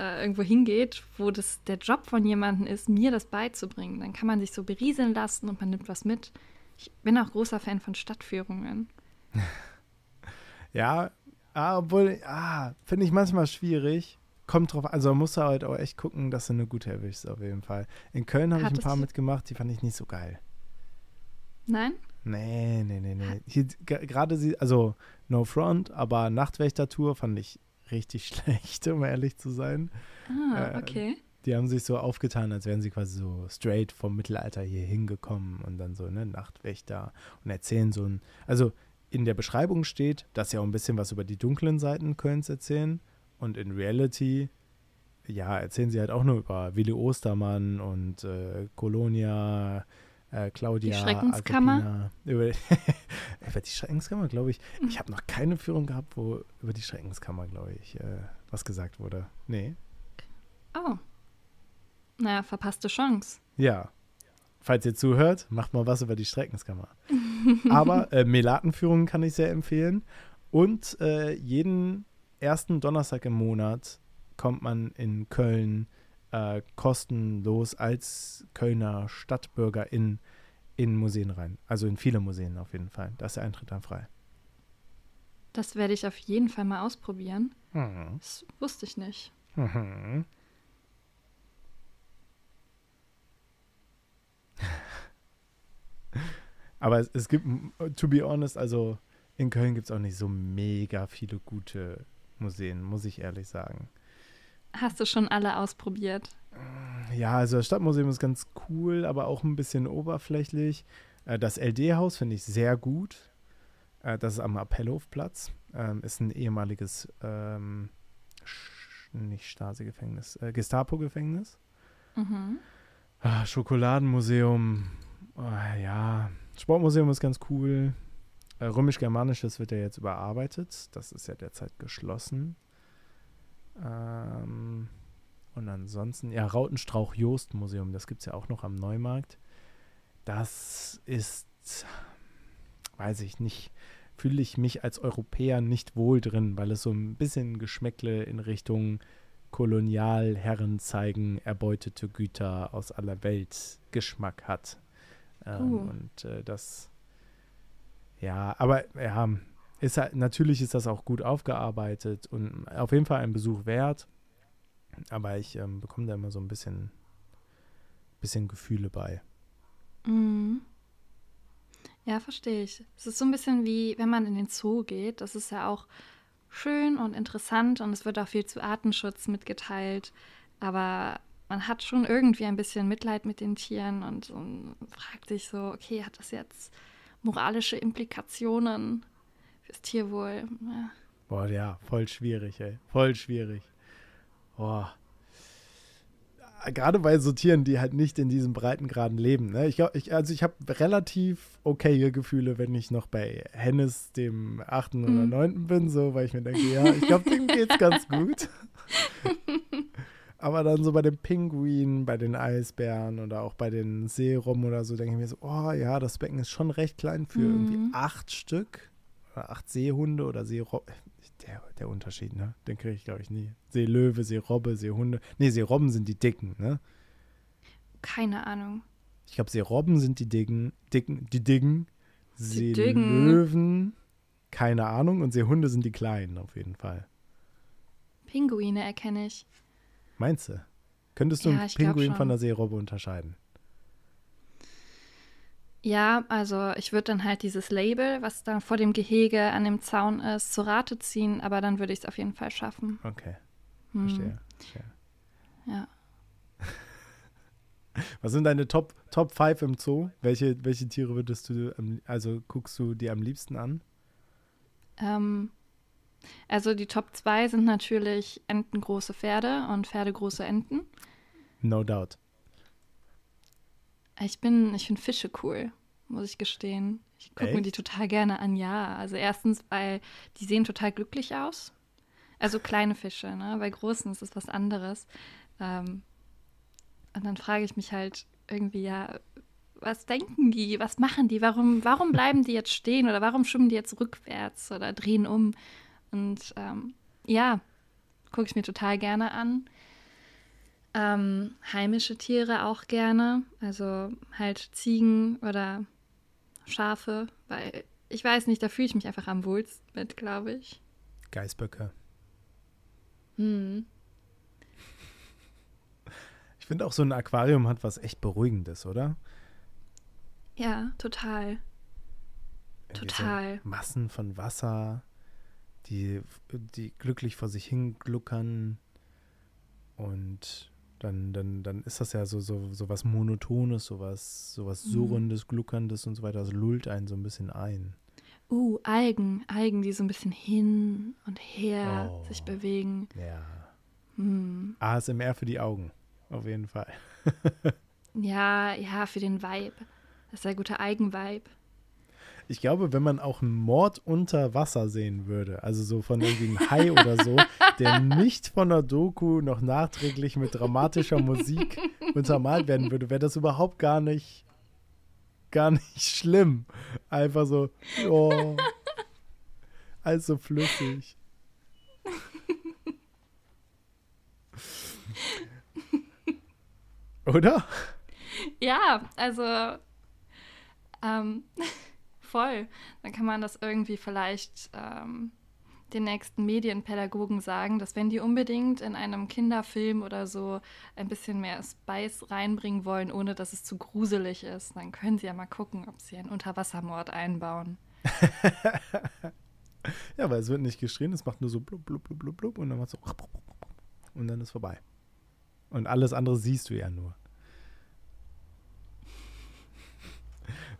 äh, irgendwo hingeht, wo das der Job von jemandem ist, mir das beizubringen. Dann kann man sich so berieseln lassen und man nimmt was mit. Ich bin auch großer Fan von Stadtführungen. ja, ah, obwohl, ah, finde ich manchmal schwierig. Kommt drauf, also musst du halt auch echt gucken, dass du eine gute erwischst, auf jeden Fall. In Köln habe ich ein paar mitgemacht, die fand ich nicht so geil. Nein? Nee, nee, nee, nee. Gerade sie, also No Front, aber Nachtwächter-Tour fand ich richtig schlecht, um ehrlich zu sein. Ah, okay. Äh, die haben sich so aufgetan, als wären sie quasi so straight vom Mittelalter hier hingekommen und dann so, ne, Nachtwächter und erzählen so ein, also in der Beschreibung steht, dass sie auch ein bisschen was über die dunklen Seiten Kölns erzählen und in Reality, ja, erzählen sie halt auch nur über Willi Ostermann und äh, Colonia, äh, Claudia. Die Schreckenskammer? Über, über, die Schreckenskammer, glaube ich. Ich habe noch keine Führung gehabt, wo über die Schreckenskammer, glaube ich, äh, was gesagt wurde. Nee. Oh. Naja, verpasste Chance. Ja. Falls ihr zuhört, macht mal was über die Streckenkammer. Aber äh, Melatenführungen kann ich sehr empfehlen. Und äh, jeden ersten Donnerstag im Monat kommt man in Köln äh, kostenlos als Kölner Stadtbürger in, in Museen rein. Also in viele Museen auf jeden Fall. Da ist der Eintritt dann frei. Das werde ich auf jeden Fall mal ausprobieren. Mhm. Das wusste ich nicht. Mhm. Aber es, es, gibt, to be honest, also in Köln gibt es auch nicht so mega viele gute Museen, muss ich ehrlich sagen. Hast du schon alle ausprobiert? Ja, also das Stadtmuseum ist ganz cool, aber auch ein bisschen oberflächlich. Äh, das LD-Haus finde ich sehr gut. Äh, das ist am Appellhofplatz. Ähm, ist ein ehemaliges, ähm, nicht Stasi-Gefängnis, äh, Gestapo-Gefängnis. Mhm. Ah, Schokoladenmuseum, oh, ja, Sportmuseum ist ganz cool. Äh, Römisch-Germanisches wird ja jetzt überarbeitet. Das ist ja derzeit geschlossen. Ähm, und ansonsten, ja, Rautenstrauch-Jost-Museum, das gibt es ja auch noch am Neumarkt. Das ist, weiß ich nicht, fühle ich mich als Europäer nicht wohl drin, weil es so ein bisschen Geschmäckle in Richtung Kolonialherren zeigen, erbeutete Güter aus aller Welt Geschmack hat. Ähm, uh. Und äh, das, ja, aber ja, ist halt, natürlich ist das auch gut aufgearbeitet und auf jeden Fall ein Besuch wert. Aber ich ähm, bekomme da immer so ein bisschen, bisschen Gefühle bei. Mhm. Ja, verstehe ich. Es ist so ein bisschen wie, wenn man in den Zoo geht. Das ist ja auch schön und interessant und es wird auch viel zu Artenschutz mitgeteilt. Aber man hat schon irgendwie ein bisschen Mitleid mit den Tieren und, und fragt sich so, okay, hat das jetzt moralische Implikationen fürs Tierwohl? Ja. Boah, ja, voll schwierig, ey. Voll schwierig. Boah. Gerade bei so Tieren, die halt nicht in diesem Breitengraden leben. Ne? Ich, ich, also ich habe relativ okaye Gefühle, wenn ich noch bei Hennes, dem 8. Mhm. oder 9. bin, so, weil ich mir denke, ja, ich glaube, dem geht's ganz gut. Aber dann so bei den Pinguinen, bei den Eisbären oder auch bei den Seerobben oder so, denke ich mir so, oh ja, das Becken ist schon recht klein für mhm. irgendwie acht Stück. Acht Seehunde oder Seerobben. Der, der Unterschied, ne? Den kriege ich, glaube ich, nie. Seelöwe, Seerobbe, Seehunde. Nee, Seerobben sind die dicken, ne? Keine Ahnung. Ich glaube, Seerobben sind die dicken, dicken, die dicken. Seelöwen, keine Ahnung. Und Seehunde sind die kleinen, auf jeden Fall. Pinguine erkenne ich. Meinst du? Könntest du ja, einen Pinguin von der Seerobbe unterscheiden? Ja, also ich würde dann halt dieses Label, was da vor dem Gehege an dem Zaun ist, zu Rate ziehen, aber dann würde ich es auf jeden Fall schaffen. Okay. Hm. Verstehe. Verstehe. Ja. Was sind deine Top, Top 5 im Zoo? Welche, welche Tiere würdest du, also guckst du dir am liebsten an? Ähm, also die Top 2 sind natürlich entengroße Pferde und pferdegroße Enten. No doubt. Ich bin, ich finde Fische cool, muss ich gestehen. Ich gucke mir die total gerne an, ja. Also erstens, weil die sehen total glücklich aus. Also kleine Fische, ne? Bei großen ist es was anderes. Ähm, und dann frage ich mich halt irgendwie, ja, was denken die? Was machen die? Warum, warum bleiben die jetzt stehen oder warum schwimmen die jetzt rückwärts oder drehen um? Und ähm, ja, gucke ich mir total gerne an. Ähm, heimische Tiere auch gerne, also halt Ziegen oder Schafe, weil ich weiß nicht, da fühle ich mich einfach am wohlsten mit, glaube ich. Geißböcke. Hm. Ich finde auch so ein Aquarium hat was echt Beruhigendes, oder? Ja, total. Irgendwie total. So Massen von Wasser die, die glücklich vor sich hin gluckern und dann, dann, dann ist das ja so, so, so was Monotones, so was, so was mhm. Surrendes, Gluckerndes und so weiter. Das lullt einen so ein bisschen ein. Uh, Algen, Algen, die so ein bisschen hin und her oh, sich bewegen. Ja. Hm. ASMR für die Augen, auf jeden Fall. ja, ja, für den Vibe. Das ist der gute Eigenvibe. Ich glaube, wenn man auch einen Mord unter Wasser sehen würde, also so von irgendwie einem Hai oder so, der nicht von der Doku noch nachträglich mit dramatischer Musik untermalt werden würde, wäre das überhaupt gar nicht, gar nicht schlimm. Einfach so, oh, also flüssig. Oder? Ja, also ähm, voll. Dann kann man das irgendwie vielleicht ähm, den nächsten Medienpädagogen sagen, dass wenn die unbedingt in einem Kinderfilm oder so ein bisschen mehr Spice reinbringen wollen, ohne dass es zu gruselig ist, dann können sie ja mal gucken, ob sie einen Unterwassermord einbauen. ja, weil es wird nicht geschrien, es macht nur so blub, blub, blub, blub, blub und dann macht so und dann ist vorbei. Und alles andere siehst du ja nur.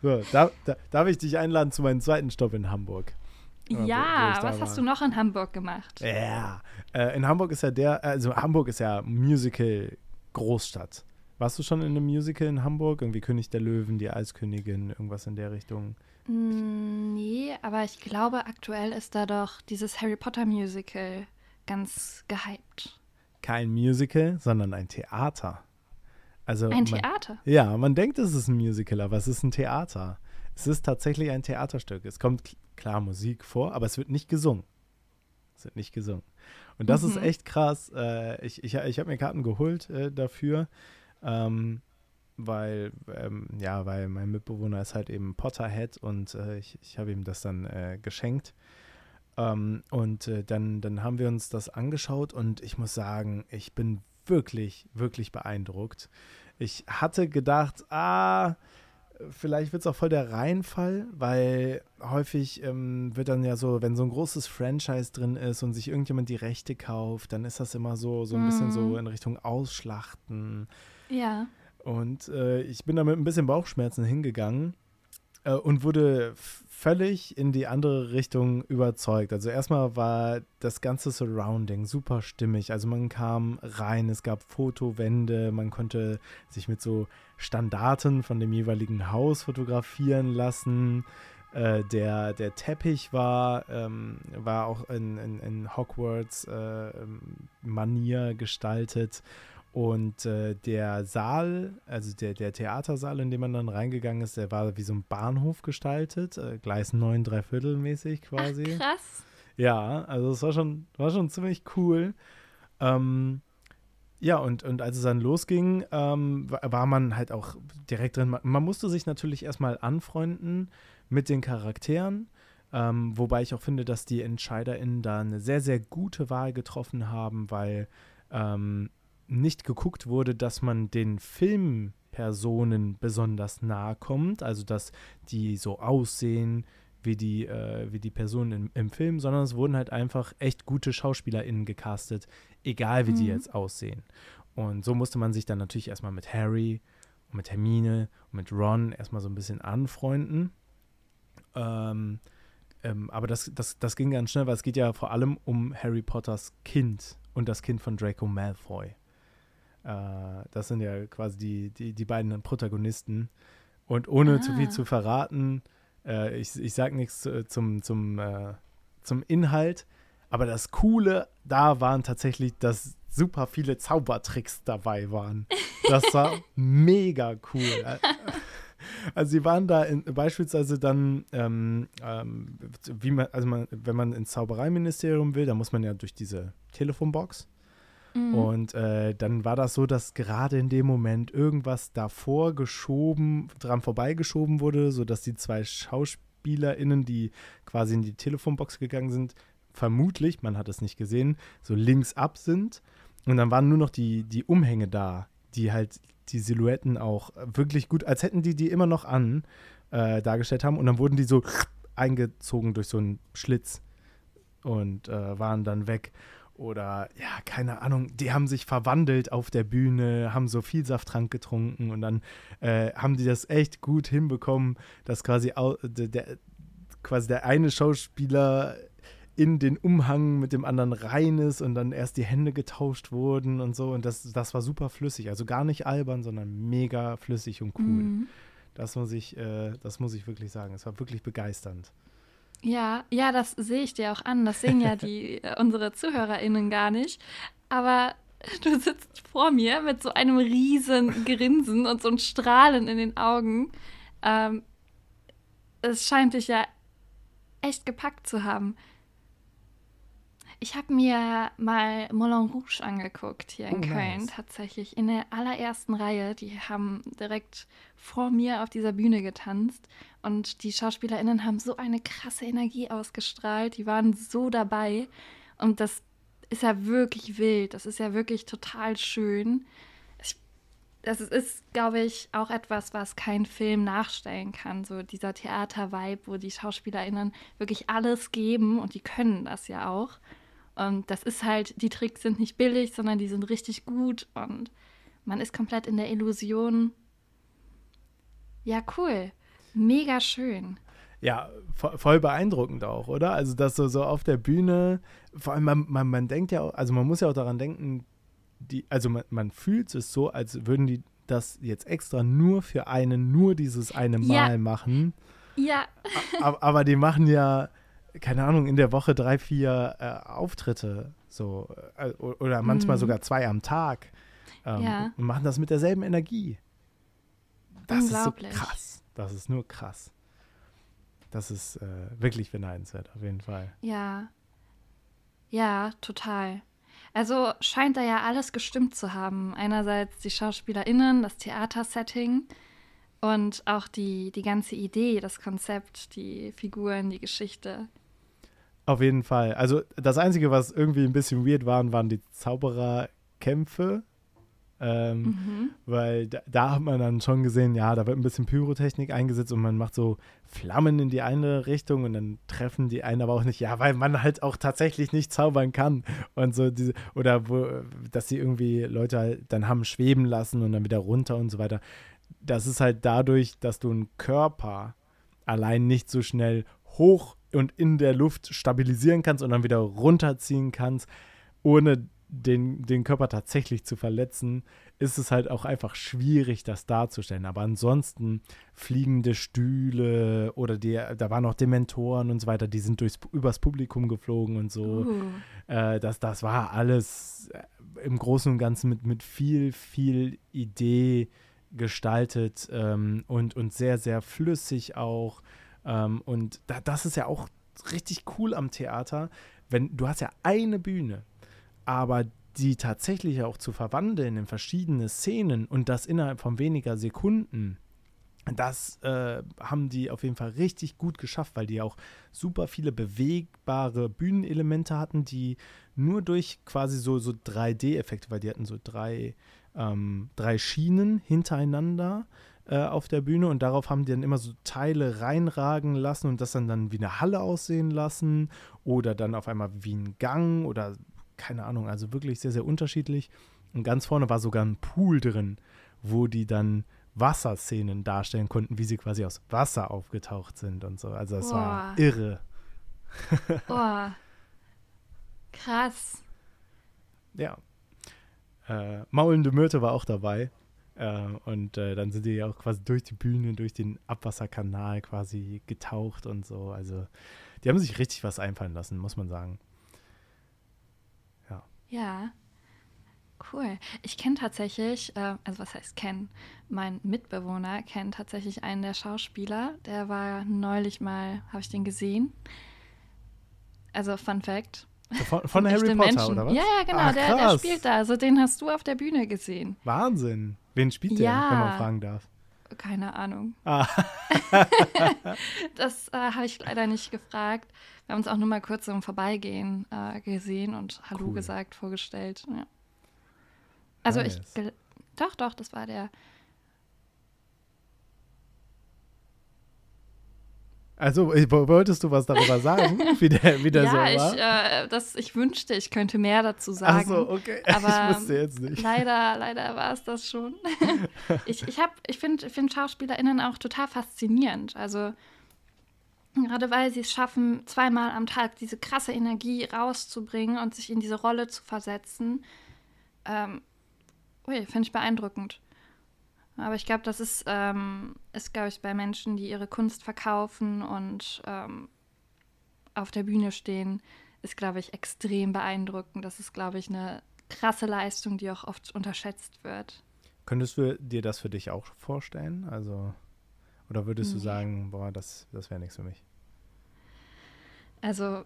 So, da, da, darf ich dich einladen zu meinem zweiten Stopp in Hamburg? Ja, was hast du noch in Hamburg gemacht? Ja, äh, in Hamburg ist ja der, also Hamburg ist ja Musical-Großstadt. Warst du schon in einem Musical in Hamburg? Irgendwie König der Löwen, die Eiskönigin, irgendwas in der Richtung? Mm, nee, aber ich glaube, aktuell ist da doch dieses Harry Potter Musical ganz gehypt. Kein Musical, sondern ein Theater. Also ein man, Theater? Ja, man denkt, es ist ein Musical, aber es ist ein Theater. Es ist tatsächlich ein Theaterstück. Es kommt klar Musik vor, aber es wird nicht gesungen. Es wird nicht gesungen. Und das mhm. ist echt krass. Äh, ich ich, ich habe mir Karten geholt äh, dafür, ähm, weil, ähm, ja, weil mein Mitbewohner ist halt eben Potterhead und äh, ich, ich habe ihm das dann äh, geschenkt. Ähm, und äh, dann, dann haben wir uns das angeschaut und ich muss sagen, ich bin wirklich, wirklich beeindruckt. Ich hatte gedacht, ah, vielleicht wird es auch voll der Reinfall, weil häufig ähm, wird dann ja so, wenn so ein großes Franchise drin ist und sich irgendjemand die Rechte kauft, dann ist das immer so, so ein mm. bisschen so mhm. in Richtung Ausschlachten. Ja. Und äh, ich bin da mit ein bisschen Bauchschmerzen hingegangen äh, und wurde völlig in die andere Richtung überzeugt. Also erstmal war das ganze Surrounding super stimmig. Also man kam rein, es gab Fotowände, man konnte sich mit so Standarten von dem jeweiligen Haus fotografieren lassen. Äh, der, der Teppich war, ähm, war auch in, in, in Hogwarts-Manier äh, gestaltet. Und äh, der Saal, also der, der Theatersaal, in den man dann reingegangen ist, der war wie so ein Bahnhof gestaltet, äh, Gleis 9, Dreiviertel mäßig quasi. Ach, krass. Ja, also es war schon, war schon ziemlich cool. Ähm, ja, und, und als es dann losging, ähm, war man halt auch direkt drin. Man musste sich natürlich erstmal anfreunden mit den Charakteren. Ähm, wobei ich auch finde, dass die EntscheiderInnen da eine sehr, sehr gute Wahl getroffen haben, weil ähm, nicht geguckt wurde, dass man den Filmpersonen besonders nahe kommt, also dass die so aussehen wie die, äh, wie die Personen im, im, Film, sondern es wurden halt einfach echt gute SchauspielerInnen gecastet, egal wie mhm. die jetzt aussehen. Und so musste man sich dann natürlich erstmal mit Harry und mit Hermine und mit Ron erstmal so ein bisschen anfreunden. Ähm, ähm, aber das, das, das ging ganz schnell, weil es geht ja vor allem um Harry Potters Kind und das Kind von Draco Malfoy. Äh, das sind ja quasi die, die, die beiden Protagonisten. Und ohne ah. zu viel zu verraten, äh, ich, ich sage nichts zum, zum, äh, zum Inhalt, aber das Coole da waren tatsächlich, dass super viele Zaubertricks dabei waren. Das war mega cool. Also sie waren da in, beispielsweise dann, ähm, ähm, wie man, also man, wenn man ins Zaubereiministerium will, dann muss man ja durch diese Telefonbox. Mhm. Und äh, dann war das so, dass gerade in dem Moment irgendwas davor geschoben, dran vorbeigeschoben wurde, sodass die zwei SchauspielerInnen, die quasi in die Telefonbox gegangen sind, vermutlich, man hat es nicht gesehen, so links ab sind. Und dann waren nur noch die, die Umhänge da, die halt die Silhouetten auch wirklich gut, als hätten die die immer noch an, äh, dargestellt haben. Und dann wurden die so eingezogen durch so einen Schlitz. und äh, waren dann weg. Oder ja, keine Ahnung, die haben sich verwandelt auf der Bühne, haben so viel Safttrank getrunken und dann äh, haben die das echt gut hinbekommen, dass quasi, der, quasi der eine Schauspieler in den Umhang mit dem anderen rein ist und dann erst die Hände getauscht wurden und so. Und das, das war super flüssig. Also gar nicht albern, sondern mega flüssig und cool. Mhm. Das muss ich, äh, das muss ich wirklich sagen. Es war wirklich begeisternd. Ja, ja, das sehe ich dir auch an. Das sehen ja die äh, unsere ZuhörerInnen gar nicht. Aber du sitzt vor mir mit so einem riesen Grinsen und so ein Strahlen in den Augen. Ähm, es scheint dich ja echt gepackt zu haben. Ich habe mir mal Moulin Rouge angeguckt hier in oh, Köln, nice. tatsächlich in der allerersten Reihe. Die haben direkt vor mir auf dieser Bühne getanzt und die SchauspielerInnen haben so eine krasse Energie ausgestrahlt. Die waren so dabei und das ist ja wirklich wild. Das ist ja wirklich total schön. Ich, das ist, glaube ich, auch etwas, was kein Film nachstellen kann. So dieser Theater-Vibe, wo die SchauspielerInnen wirklich alles geben und die können das ja auch. Und das ist halt, die Tricks sind nicht billig, sondern die sind richtig gut und man ist komplett in der Illusion. Ja, cool. Mega schön. Ja, voll beeindruckend auch, oder? Also, dass so, so auf der Bühne, vor allem, man, man, man denkt ja auch, also man muss ja auch daran denken, die, also man, man fühlt es so, als würden die das jetzt extra nur für einen, nur dieses eine Mal ja. machen. Ja. aber, aber die machen ja keine Ahnung, in der Woche drei, vier äh, Auftritte so äh, oder manchmal mhm. sogar zwei am Tag ähm, ja. und machen das mit derselben Energie. Das ist so krass. Das ist nur krass. Das ist äh, wirklich beneidenswert, auf jeden Fall. Ja. Ja, total. Also scheint da ja alles gestimmt zu haben. Einerseits die SchauspielerInnen, das Theatersetting, und auch die, die ganze Idee, das Konzept, die Figuren, die Geschichte. Auf jeden Fall. Also das Einzige, was irgendwie ein bisschen weird waren, waren die Zaubererkämpfe. Ähm, mhm. Weil da, da, hat man dann schon gesehen, ja, da wird ein bisschen Pyrotechnik eingesetzt und man macht so Flammen in die eine Richtung und dann treffen die einen aber auch nicht, ja, weil man halt auch tatsächlich nicht zaubern kann und so diese, oder wo, dass sie irgendwie Leute halt dann haben schweben lassen und dann wieder runter und so weiter. Das ist halt dadurch, dass du einen Körper allein nicht so schnell hoch und in der Luft stabilisieren kannst und dann wieder runterziehen kannst, ohne den, den Körper tatsächlich zu verletzen, ist es halt auch einfach schwierig, das darzustellen. Aber ansonsten fliegende Stühle oder die, da waren auch Dementoren und so weiter, die sind durchs, übers Publikum geflogen und so. Uh. Äh, das, das war alles äh, im Großen und Ganzen mit, mit viel, viel Idee gestaltet ähm, und, und sehr, sehr flüssig auch. Ähm, und da, das ist ja auch richtig cool am Theater, wenn du hast ja eine Bühne, aber die tatsächlich auch zu verwandeln in verschiedene Szenen und das innerhalb von weniger Sekunden, das äh, haben die auf jeden Fall richtig gut geschafft, weil die auch super viele bewegbare Bühnenelemente hatten, die nur durch quasi so, so 3D-Effekte, weil die hatten so drei, ähm, drei Schienen hintereinander äh, auf der Bühne und darauf haben die dann immer so Teile reinragen lassen und das dann, dann wie eine Halle aussehen lassen oder dann auf einmal wie ein Gang oder keine Ahnung, also wirklich sehr, sehr unterschiedlich. Und ganz vorne war sogar ein Pool drin, wo die dann Wasserszenen darstellen konnten, wie sie quasi aus Wasser aufgetaucht sind und so. Also es war irre. Boah. Krass. Ja. Äh, Maulende Myrte war auch dabei. Äh, und äh, dann sind die ja auch quasi durch die Bühne, durch den Abwasserkanal quasi getaucht und so. Also die haben sich richtig was einfallen lassen, muss man sagen. Ja. Ja. Cool. Ich kenne tatsächlich, äh, also was heißt kennen? Mein Mitbewohner kennt tatsächlich einen der Schauspieler. Der war neulich mal, habe ich den gesehen. Also Fun Fact, von, von Harry Potter, Menschen. oder was? Ja, ja, genau, Ach, der, der, spielt da. Also den hast du auf der Bühne gesehen. Wahnsinn. Wen spielt der, ja. wenn man fragen darf? Keine Ahnung. Ah. das äh, habe ich leider nicht gefragt. Wir haben uns auch nur mal kurz im Vorbeigehen äh, gesehen und Hallo cool. gesagt, vorgestellt. Ja. Also nice. ich, doch, doch, das war der. Also, wolltest du was darüber sagen, wie der, wie der ja, so war? Ich, äh, das, ich wünschte, ich könnte mehr dazu sagen. Ach so, okay. Aber ich wusste jetzt nicht. Leider, leider war es das schon. ich ich, ich finde find SchauspielerInnen auch total faszinierend. Also, gerade weil sie es schaffen, zweimal am Tag diese krasse Energie rauszubringen und sich in diese Rolle zu versetzen. Ähm, ui, finde ich beeindruckend. Aber ich glaube, das ist, ähm, ist glaube ich, bei Menschen, die ihre Kunst verkaufen und ähm, auf der Bühne stehen, ist, glaube ich, extrem beeindruckend. Das ist, glaube ich, eine krasse Leistung, die auch oft unterschätzt wird. Könntest du dir das für dich auch vorstellen? Also, oder würdest nee. du sagen, boah, das, das wäre nichts für mich? Also,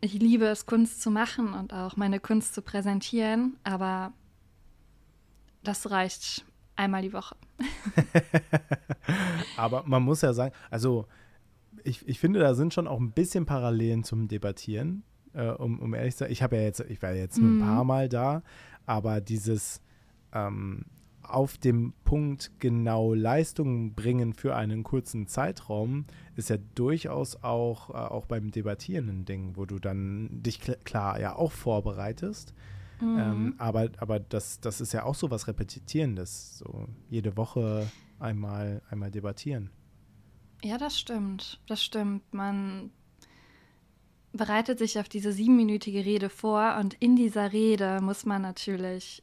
ich liebe es, Kunst zu machen und auch meine Kunst zu präsentieren, aber das reicht einmal die Woche. Aber man muss ja sagen, also ich, ich finde, da sind schon auch ein bisschen Parallelen zum Debattieren. Äh, um, um ehrlich zu sein, ich habe ja jetzt, ich war jetzt nur ein paar mhm. Mal da, aber dieses ähm, auf dem Punkt genau Leistungen bringen für einen kurzen Zeitraum ist ja durchaus auch, äh, auch beim Debattieren ein Ding, wo du dann dich kl klar ja auch vorbereitest Mhm. Ähm, aber aber das, das ist ja auch so was Repetitierendes. So jede Woche einmal, einmal debattieren. Ja, das stimmt. Das stimmt. Man bereitet sich auf diese siebenminütige Rede vor und in dieser Rede muss man natürlich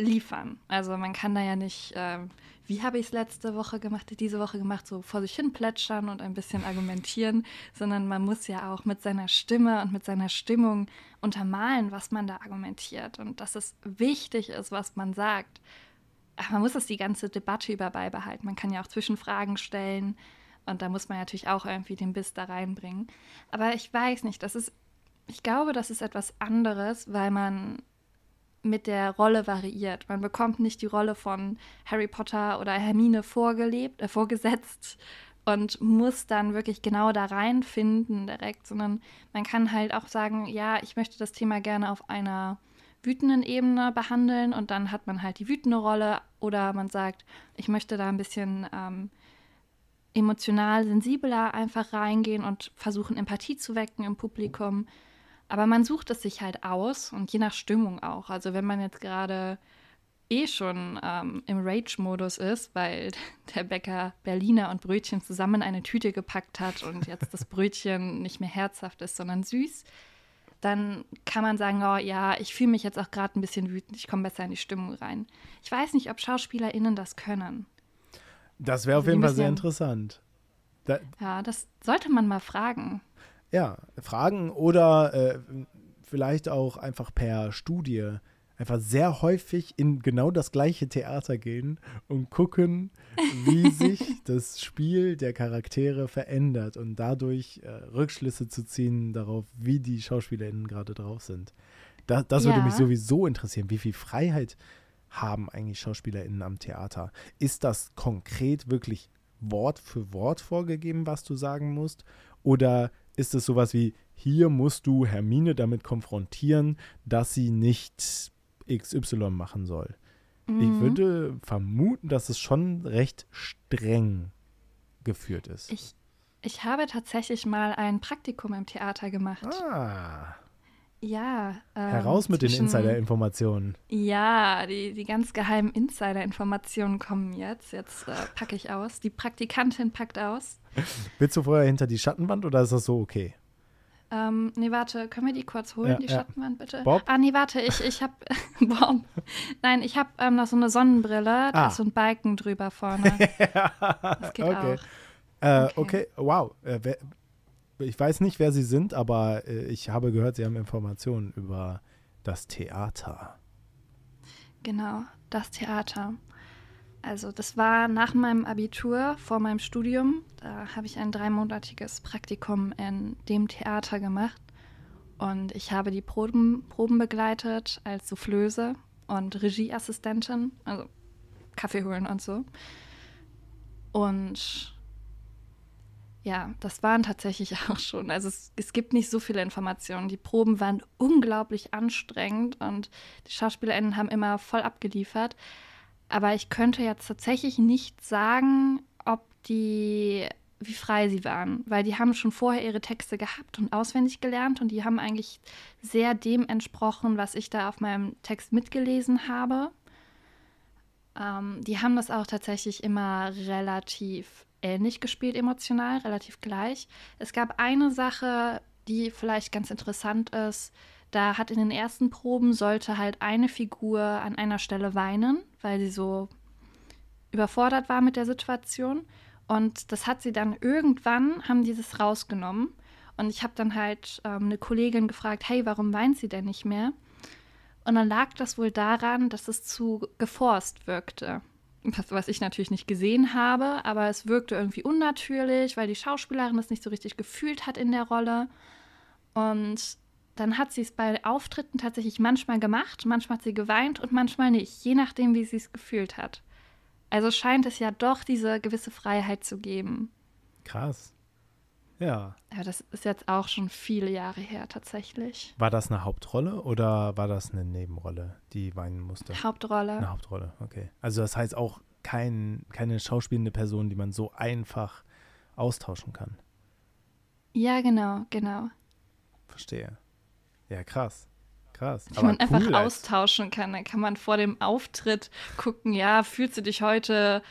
liefern. Also man kann da ja nicht, äh, wie habe ich es letzte Woche gemacht, diese Woche gemacht, so vor sich hin plätschern und ein bisschen argumentieren, sondern man muss ja auch mit seiner Stimme und mit seiner Stimmung untermalen, was man da argumentiert und dass es wichtig ist, was man sagt. Ach, man muss es die ganze Debatte über beibehalten. Man kann ja auch Zwischenfragen stellen und da muss man natürlich auch irgendwie den Biss da reinbringen. Aber ich weiß nicht, das ist, ich glaube, das ist etwas anderes, weil man mit der Rolle variiert. Man bekommt nicht die Rolle von Harry Potter oder Hermine vorgelebt, äh, vorgesetzt und muss dann wirklich genau da reinfinden direkt, sondern man kann halt auch sagen, ja, ich möchte das Thema gerne auf einer wütenden Ebene behandeln und dann hat man halt die wütende Rolle oder man sagt, ich möchte da ein bisschen ähm, emotional sensibler einfach reingehen und versuchen, Empathie zu wecken im Publikum. Aber man sucht es sich halt aus und je nach Stimmung auch. Also wenn man jetzt gerade eh schon ähm, im Rage-Modus ist, weil der Bäcker Berliner und Brötchen zusammen eine Tüte gepackt hat und jetzt das Brötchen nicht mehr herzhaft ist, sondern süß, dann kann man sagen, oh ja, ich fühle mich jetzt auch gerade ein bisschen wütend, ich komme besser in die Stimmung rein. Ich weiß nicht, ob SchauspielerInnen das können. Das wäre auf also jeden Fall sehr interessant. Da ja, das sollte man mal fragen. Ja, fragen oder äh, vielleicht auch einfach per Studie einfach sehr häufig in genau das gleiche Theater gehen und gucken, wie sich das Spiel der Charaktere verändert und dadurch äh, Rückschlüsse zu ziehen darauf, wie die SchauspielerInnen gerade drauf sind. Da, das ja. würde mich sowieso interessieren. Wie viel Freiheit haben eigentlich SchauspielerInnen am Theater? Ist das konkret wirklich Wort für Wort vorgegeben, was du sagen musst? Oder ist es sowas wie, hier musst du Hermine damit konfrontieren, dass sie nicht XY machen soll. Mhm. Ich würde vermuten, dass es schon recht streng geführt ist. Ich, ich habe tatsächlich mal ein Praktikum im Theater gemacht. Ah. Ja. Ähm, Heraus mit den Insider-Informationen. Ja, die, die ganz geheimen Insider-Informationen kommen jetzt. Jetzt äh, packe ich aus. Die Praktikantin packt aus. Willst du vorher hinter die Schattenwand oder ist das so okay? Ähm, nee, warte, können wir die kurz holen, ja, die ja. Schattenwand, bitte? Bob? Ah, nee, warte, ich, ich hab, Bob. Nein, ich habe ähm, noch so eine Sonnenbrille, da ah. ist so ein Balken drüber vorne. das geht okay. auch. Äh, okay. okay, wow. Äh, wer, ich weiß nicht, wer sie sind, aber äh, ich habe gehört, sie haben Informationen über das Theater. Genau, das Theater. Also das war nach meinem Abitur, vor meinem Studium. Da habe ich ein dreimonatiges Praktikum in dem Theater gemacht. Und ich habe die Proben, Proben begleitet als Soufflöse und Regieassistentin, also Kaffee holen und so. Und ja, das waren tatsächlich auch schon. Also es, es, gibt nicht so viele Informationen. Die Proben waren unglaublich anstrengend und die SchauspielerInnen haben immer voll abgeliefert. Aber ich könnte jetzt tatsächlich nicht sagen, ob die wie frei sie waren, weil die haben schon vorher ihre Texte gehabt und auswendig gelernt und die haben eigentlich sehr dem entsprochen, was ich da auf meinem Text mitgelesen habe. Ähm, die haben das auch tatsächlich immer relativ ähnlich gespielt, emotional, relativ gleich. Es gab eine Sache, die vielleicht ganz interessant ist. Da hat in den ersten Proben sollte halt eine Figur an einer Stelle weinen, weil sie so überfordert war mit der Situation. Und das hat sie dann irgendwann, haben die rausgenommen. Und ich habe dann halt ähm, eine Kollegin gefragt, hey, warum weint sie denn nicht mehr? Und dann lag das wohl daran, dass es zu geforst wirkte. Was, was ich natürlich nicht gesehen habe, aber es wirkte irgendwie unnatürlich, weil die Schauspielerin das nicht so richtig gefühlt hat in der Rolle. Und dann hat sie es bei Auftritten tatsächlich manchmal gemacht, manchmal hat sie geweint und manchmal nicht, je nachdem, wie sie es gefühlt hat. Also scheint es ja doch diese gewisse Freiheit zu geben. Krass. Ja. Ja, das ist jetzt auch schon viele Jahre her tatsächlich. War das eine Hauptrolle oder war das eine Nebenrolle, die weinen musste? Hauptrolle. Eine Hauptrolle, okay. Also das heißt auch kein, keine schauspielende Person, die man so einfach austauschen kann. Ja, genau, genau. Verstehe. Ja, krass krass. Die man einfach cool, austauschen kann. Dann kann man vor dem Auftritt gucken, ja, fühlst du dich heute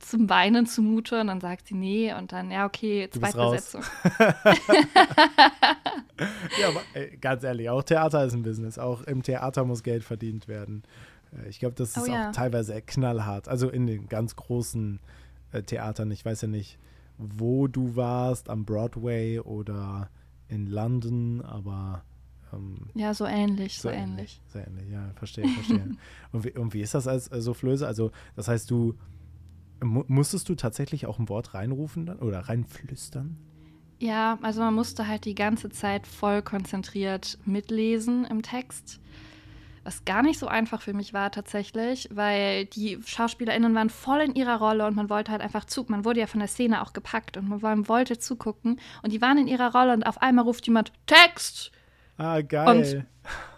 zum Weinen zumute? Und dann sagt sie, nee. Und dann, ja, okay, Zweitbesetzung. ja, aber ey, ganz ehrlich, auch Theater ist ein Business. Auch im Theater muss Geld verdient werden. Äh, ich glaube, das ist oh, ja. auch teilweise knallhart. Also in den ganz großen äh, Theatern. Ich weiß ja nicht, wo du warst, am Broadway oder in London, aber ähm, ja, so ähnlich, so, so ähnlich. ähnlich. So ähnlich, ja, verstehe, verstehe. und, wie, und wie ist das als äh, Soufflöse? Also, das heißt, du mu musstest du tatsächlich auch ein Wort reinrufen dann oder reinflüstern? Ja, also man musste halt die ganze Zeit voll konzentriert mitlesen im Text. Was gar nicht so einfach für mich war tatsächlich, weil die SchauspielerInnen waren voll in ihrer Rolle und man wollte halt einfach zu, man wurde ja von der Szene auch gepackt und man wollte zugucken und die waren in ihrer Rolle und auf einmal ruft jemand Text Ah, geil.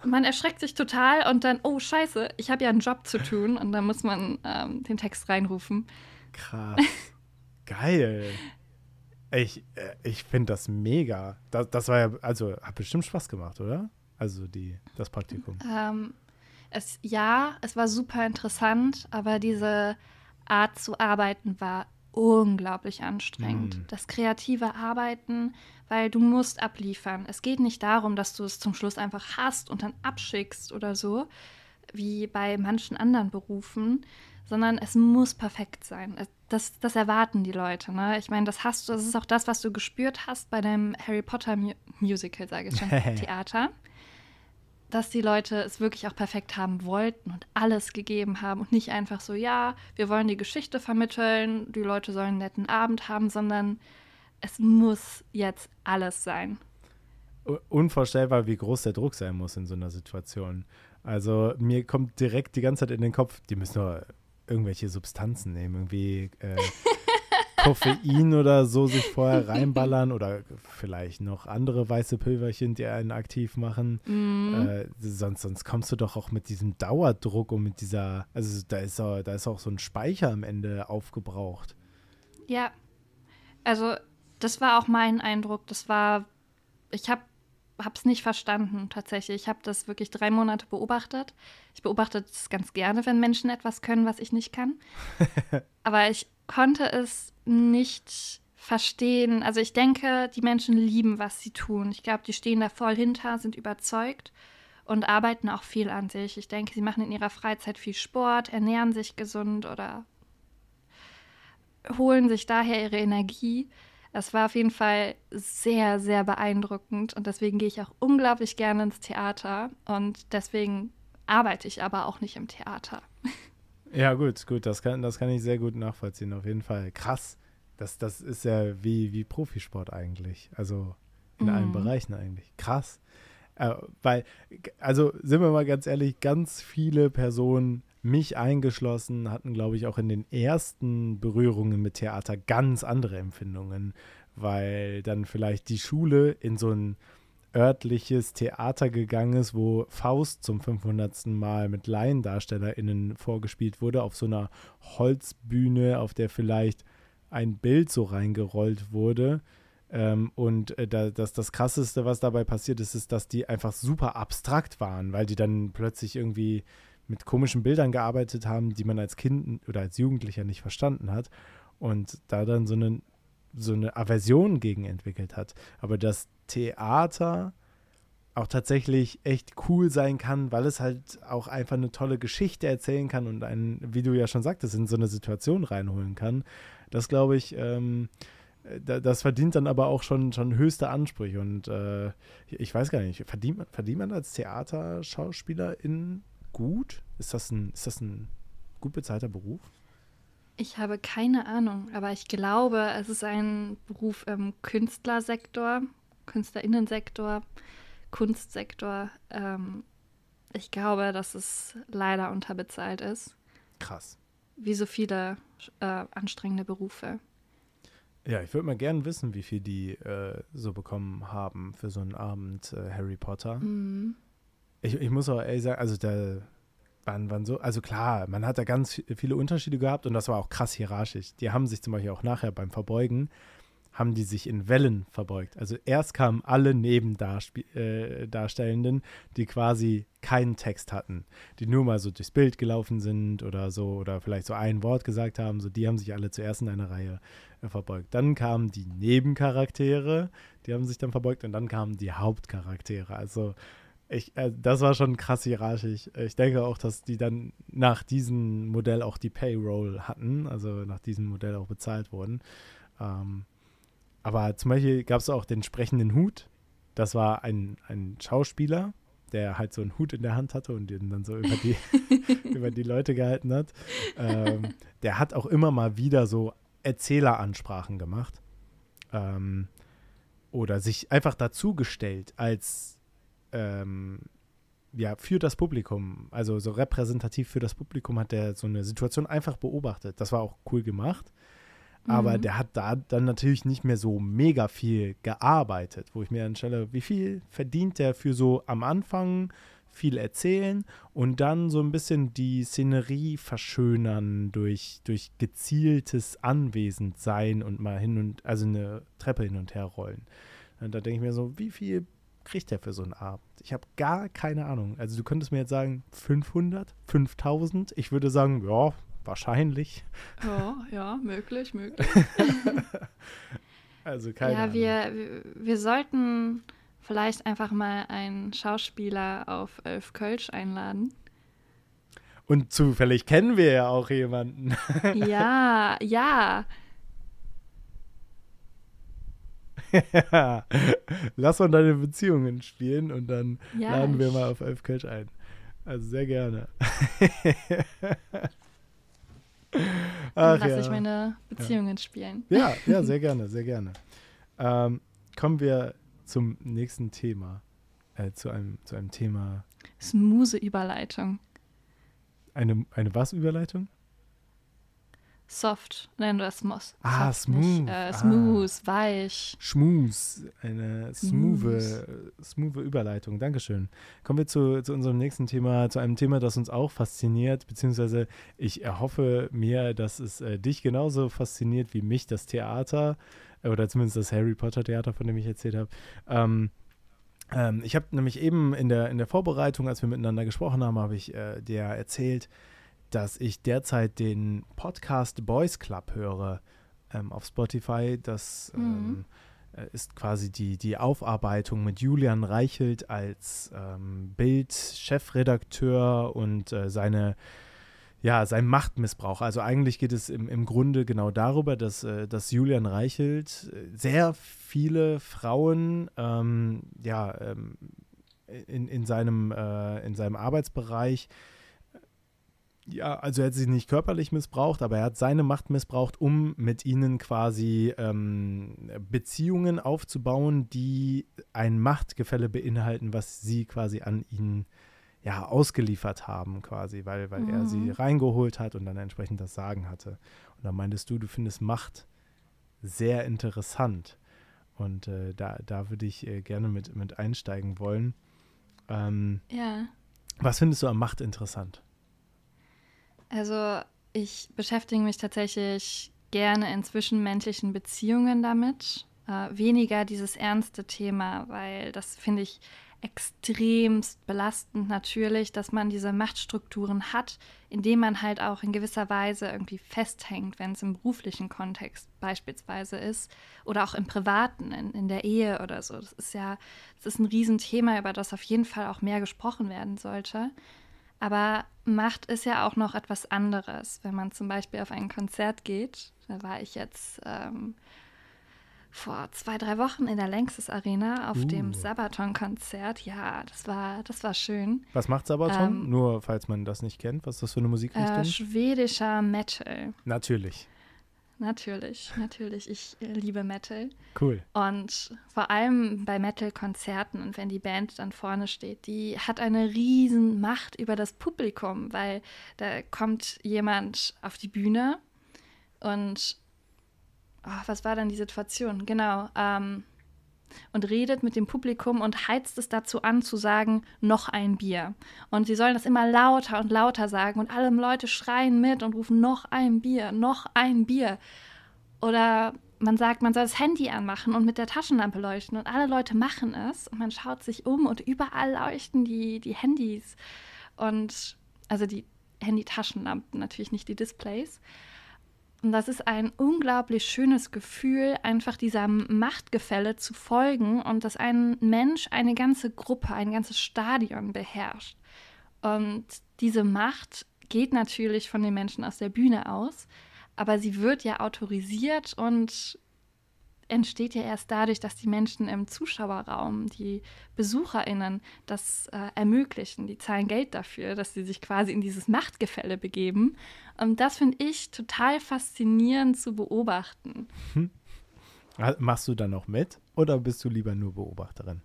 Und man erschreckt sich total und dann, oh scheiße, ich habe ja einen Job zu tun und dann muss man ähm, den Text reinrufen. Krass. geil. Ich, äh, ich finde das mega. Das, das war ja, also hat bestimmt Spaß gemacht, oder? Also die, das Praktikum. Ähm, es, ja, es war super interessant, aber diese Art zu arbeiten war unglaublich anstrengend. Mm. Das kreative Arbeiten, weil du musst abliefern. Es geht nicht darum, dass du es zum Schluss einfach hast und dann abschickst oder so, wie bei manchen anderen Berufen, sondern es muss perfekt sein. Das, das erwarten die Leute. Ne? Ich meine, das hast du, das ist auch das, was du gespürt hast bei deinem Harry Potter Mu Musical, sage ich schon, Theater dass die Leute es wirklich auch perfekt haben wollten und alles gegeben haben und nicht einfach so, ja, wir wollen die Geschichte vermitteln, die Leute sollen einen netten Abend haben, sondern es muss jetzt alles sein. Unvorstellbar, wie groß der Druck sein muss in so einer Situation. Also mir kommt direkt die ganze Zeit in den Kopf, die müssen nur irgendwelche Substanzen nehmen, irgendwie äh, Koffein oder so sich vorher reinballern oder vielleicht noch andere weiße Pülverchen, die einen aktiv machen. Mm. Äh, sonst, sonst kommst du doch auch mit diesem Dauerdruck und mit dieser, also da ist, auch, da ist auch so ein Speicher am Ende aufgebraucht. Ja, also das war auch mein Eindruck. Das war, ich habe es nicht verstanden tatsächlich. Ich habe das wirklich drei Monate beobachtet. Ich beobachte es ganz gerne, wenn Menschen etwas können, was ich nicht kann. Aber ich konnte es nicht verstehen. Also ich denke, die Menschen lieben, was sie tun. Ich glaube, die stehen da voll hinter, sind überzeugt und arbeiten auch viel an sich. Ich denke, sie machen in ihrer Freizeit viel Sport, ernähren sich gesund oder holen sich daher ihre Energie. Es war auf jeden Fall sehr, sehr beeindruckend und deswegen gehe ich auch unglaublich gerne ins Theater und deswegen arbeite ich aber auch nicht im Theater. Ja, gut, gut, das kann, das kann ich sehr gut nachvollziehen, auf jeden Fall. Krass. Das, das ist ja wie, wie Profisport eigentlich. Also in mhm. allen Bereichen eigentlich. Krass. Äh, weil, also sind wir mal ganz ehrlich, ganz viele Personen, mich eingeschlossen, hatten, glaube ich, auch in den ersten Berührungen mit Theater ganz andere Empfindungen, weil dann vielleicht die Schule in so ein örtliches Theater gegangen ist, wo Faust zum 500. Mal mit LaiendarstellerInnen vorgespielt wurde, auf so einer Holzbühne, auf der vielleicht ein Bild so reingerollt wurde. Ähm, und äh, da, das, das Krasseste, was dabei passiert ist, ist, dass die einfach super abstrakt waren, weil die dann plötzlich irgendwie mit komischen Bildern gearbeitet haben, die man als Kind oder als Jugendlicher nicht verstanden hat. Und da dann so eine, so eine Aversion gegen entwickelt hat. Aber das Theater auch tatsächlich echt cool sein kann, weil es halt auch einfach eine tolle Geschichte erzählen kann und einen, wie du ja schon sagtest, in so eine Situation reinholen kann. Das glaube ich, ähm, das verdient dann aber auch schon, schon höchste Ansprüche. Und äh, ich weiß gar nicht, verdient man, verdient man als Theaterschauspielerin gut? Ist das, ein, ist das ein gut bezahlter Beruf? Ich habe keine Ahnung, aber ich glaube, es ist ein Beruf im Künstlersektor, Künstlerinnensektor, Kunstsektor. Ähm, ich glaube, dass es leider unterbezahlt ist. Krass. Wie so viele äh, anstrengende Berufe. Ja, ich würde mal gerne wissen, wie viel die äh, so bekommen haben für so einen Abend äh, Harry Potter. Mhm. Ich, ich muss auch ehrlich sagen, also da waren, waren so, also klar, man hat da ganz viele Unterschiede gehabt und das war auch krass hierarchisch. Die haben sich zum Beispiel auch nachher beim Verbeugen haben die sich in Wellen verbeugt. Also erst kamen alle Nebendarstellenden, äh, die quasi keinen Text hatten, die nur mal so durchs Bild gelaufen sind oder so oder vielleicht so ein Wort gesagt haben, so die haben sich alle zuerst in einer Reihe äh, verbeugt. Dann kamen die Nebencharaktere, die haben sich dann verbeugt und dann kamen die Hauptcharaktere. Also ich, äh, das war schon krass hierarchisch. Ich denke auch, dass die dann nach diesem Modell auch die Payroll hatten, also nach diesem Modell auch bezahlt wurden. Ähm, aber zum Beispiel gab es auch den sprechenden Hut. Das war ein, ein Schauspieler, der halt so einen Hut in der Hand hatte und den dann so über die, über die Leute gehalten hat. Ähm, der hat auch immer mal wieder so Erzähleransprachen gemacht. Ähm, oder sich einfach dazugestellt als ähm, ja, für das Publikum, also so repräsentativ für das Publikum hat der so eine Situation einfach beobachtet. Das war auch cool gemacht. Aber mhm. der hat da dann natürlich nicht mehr so mega viel gearbeitet, wo ich mir dann stelle, wie viel verdient der für so am Anfang viel erzählen und dann so ein bisschen die Szenerie verschönern durch, durch gezieltes Anwesendsein und mal hin und, also eine Treppe hin und her rollen. Und da denke ich mir so, wie viel kriegt der für so einen Abend? Ich habe gar keine Ahnung. Also du könntest mir jetzt sagen 500, 5000. Ich würde sagen, ja, wahrscheinlich. Ja, ja, möglich, möglich. also keine Ja, Ahnung. wir, wir sollten vielleicht einfach mal einen Schauspieler auf Elf Kölsch einladen. Und zufällig kennen wir ja auch jemanden. ja, ja. ja. Lass mal deine Beziehungen spielen und dann ja, laden wir mal auf Elf Kölsch ein. Also sehr gerne. Ach, lasse ja. ich meine Beziehungen ja. spielen. Ja, ja, sehr gerne, sehr gerne. Ähm, kommen wir zum nächsten Thema. Äh, zu, einem, zu einem Thema. Smooth Überleitung. Eine, eine was Überleitung? Soft, nennen wir das Moss. Ah, smooth. Äh, smooth, ah. weich. Schmus, eine smooth, smooth Überleitung. Dankeschön. Kommen wir zu, zu unserem nächsten Thema, zu einem Thema, das uns auch fasziniert, beziehungsweise ich erhoffe mir, dass es äh, dich genauso fasziniert wie mich, das Theater, äh, oder zumindest das Harry Potter Theater, von dem ich erzählt habe. Ähm, ähm, ich habe nämlich eben in der, in der Vorbereitung, als wir miteinander gesprochen haben, habe ich äh, dir erzählt, dass ich derzeit den Podcast Boys Club höre ähm, auf Spotify. Das mhm. ähm, äh, ist quasi die, die Aufarbeitung mit Julian Reichelt als ähm, Bild-Chefredakteur und äh, seine ja, sein Machtmissbrauch. Also eigentlich geht es im, im Grunde genau darüber, dass, äh, dass Julian Reichelt äh, sehr viele Frauen ähm, ja, ähm, in, in, seinem, äh, in seinem Arbeitsbereich ja, also er hat sie nicht körperlich missbraucht, aber er hat seine Macht missbraucht, um mit ihnen quasi ähm, Beziehungen aufzubauen, die ein Machtgefälle beinhalten, was sie quasi an ihn ja ausgeliefert haben, quasi, weil, weil mhm. er sie mhm. reingeholt hat und dann entsprechend das Sagen hatte. Und dann meintest du, du findest Macht sehr interessant. Und äh, da, da würde ich äh, gerne mit, mit einsteigen wollen. Ähm, ja. Was findest du am Macht interessant? Also ich beschäftige mich tatsächlich gerne in zwischenmenschlichen Beziehungen damit. Äh, weniger dieses ernste Thema, weil das finde ich extremst belastend natürlich, dass man diese Machtstrukturen hat, indem man halt auch in gewisser Weise irgendwie festhängt, wenn es im beruflichen Kontext beispielsweise ist oder auch im privaten, in, in der Ehe oder so. Das ist ja, das ist ein Riesenthema, über das auf jeden Fall auch mehr gesprochen werden sollte. Aber Macht ist ja auch noch etwas anderes. Wenn man zum Beispiel auf ein Konzert geht, da war ich jetzt ähm, vor zwei, drei Wochen in der Längstes Arena auf uh. dem Sabaton-Konzert. Ja, das war, das war schön. Was macht Sabaton? Ähm, Nur falls man das nicht kennt, was ist das für eine Musikrichtung? Äh, schwedischer Metal. Natürlich. Natürlich, natürlich. Ich liebe Metal. Cool. Und vor allem bei Metal-Konzerten und wenn die Band dann vorne steht, die hat eine riesen Macht über das Publikum, weil da kommt jemand auf die Bühne und oh, was war dann die Situation? Genau. Ähm, und redet mit dem Publikum und heizt es dazu an, zu sagen, noch ein Bier. Und sie sollen das immer lauter und lauter sagen und alle Leute schreien mit und rufen noch ein Bier, noch ein Bier. Oder man sagt, man soll das Handy anmachen und mit der Taschenlampe leuchten und alle Leute machen es und man schaut sich um und überall leuchten die, die Handys und also die Handy-Taschenlampen, natürlich nicht die Displays. Und das ist ein unglaublich schönes Gefühl, einfach dieser Machtgefälle zu folgen und dass ein Mensch eine ganze Gruppe, ein ganzes Stadion beherrscht. Und diese Macht geht natürlich von den Menschen aus der Bühne aus, aber sie wird ja autorisiert und entsteht ja erst dadurch, dass die Menschen im Zuschauerraum, die BesucherInnen, das äh, ermöglichen. Die zahlen Geld dafür, dass sie sich quasi in dieses Machtgefälle begeben. Und das finde ich total faszinierend zu beobachten. Hm. Machst du dann noch mit oder bist du lieber nur Beobachterin?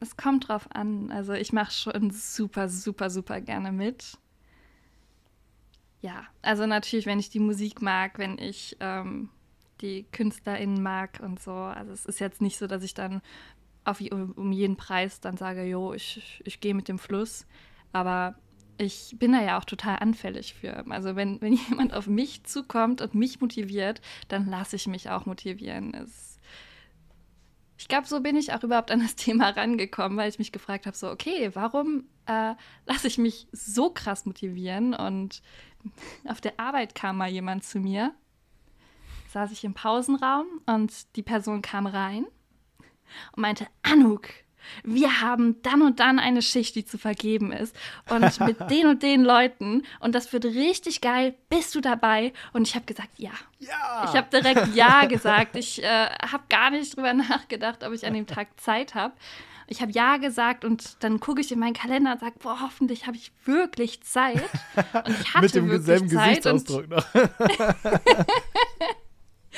Es kommt drauf an. Also ich mache schon super, super, super gerne mit. Ja, also natürlich, wenn ich die Musik mag, wenn ich ähm, die KünstlerInnen mag und so. Also es ist jetzt nicht so, dass ich dann auf, um jeden Preis dann sage, jo, ich, ich gehe mit dem Fluss. Aber ich bin da ja auch total anfällig für. Also wenn, wenn jemand auf mich zukommt und mich motiviert, dann lasse ich mich auch motivieren. Es, ich glaube, so bin ich auch überhaupt an das Thema rangekommen, weil ich mich gefragt habe, so, okay, warum äh, lasse ich mich so krass motivieren? Und auf der Arbeit kam mal jemand zu mir saß ich im Pausenraum und die Person kam rein und meinte, Anuk, wir haben dann und dann eine Schicht, die zu vergeben ist. Und mit den und den Leuten. Und das wird richtig geil. Bist du dabei? Und ich habe gesagt, ja. Ja. Ich habe direkt Ja gesagt. Ich äh, habe gar nicht drüber nachgedacht, ob ich an dem Tag Zeit habe. Ich habe Ja gesagt und dann gucke ich in meinen Kalender und sage, boah, hoffentlich habe ich wirklich Zeit. Und ich hatte Mit dem wirklich selben Zeit Gesichtsausdruck noch.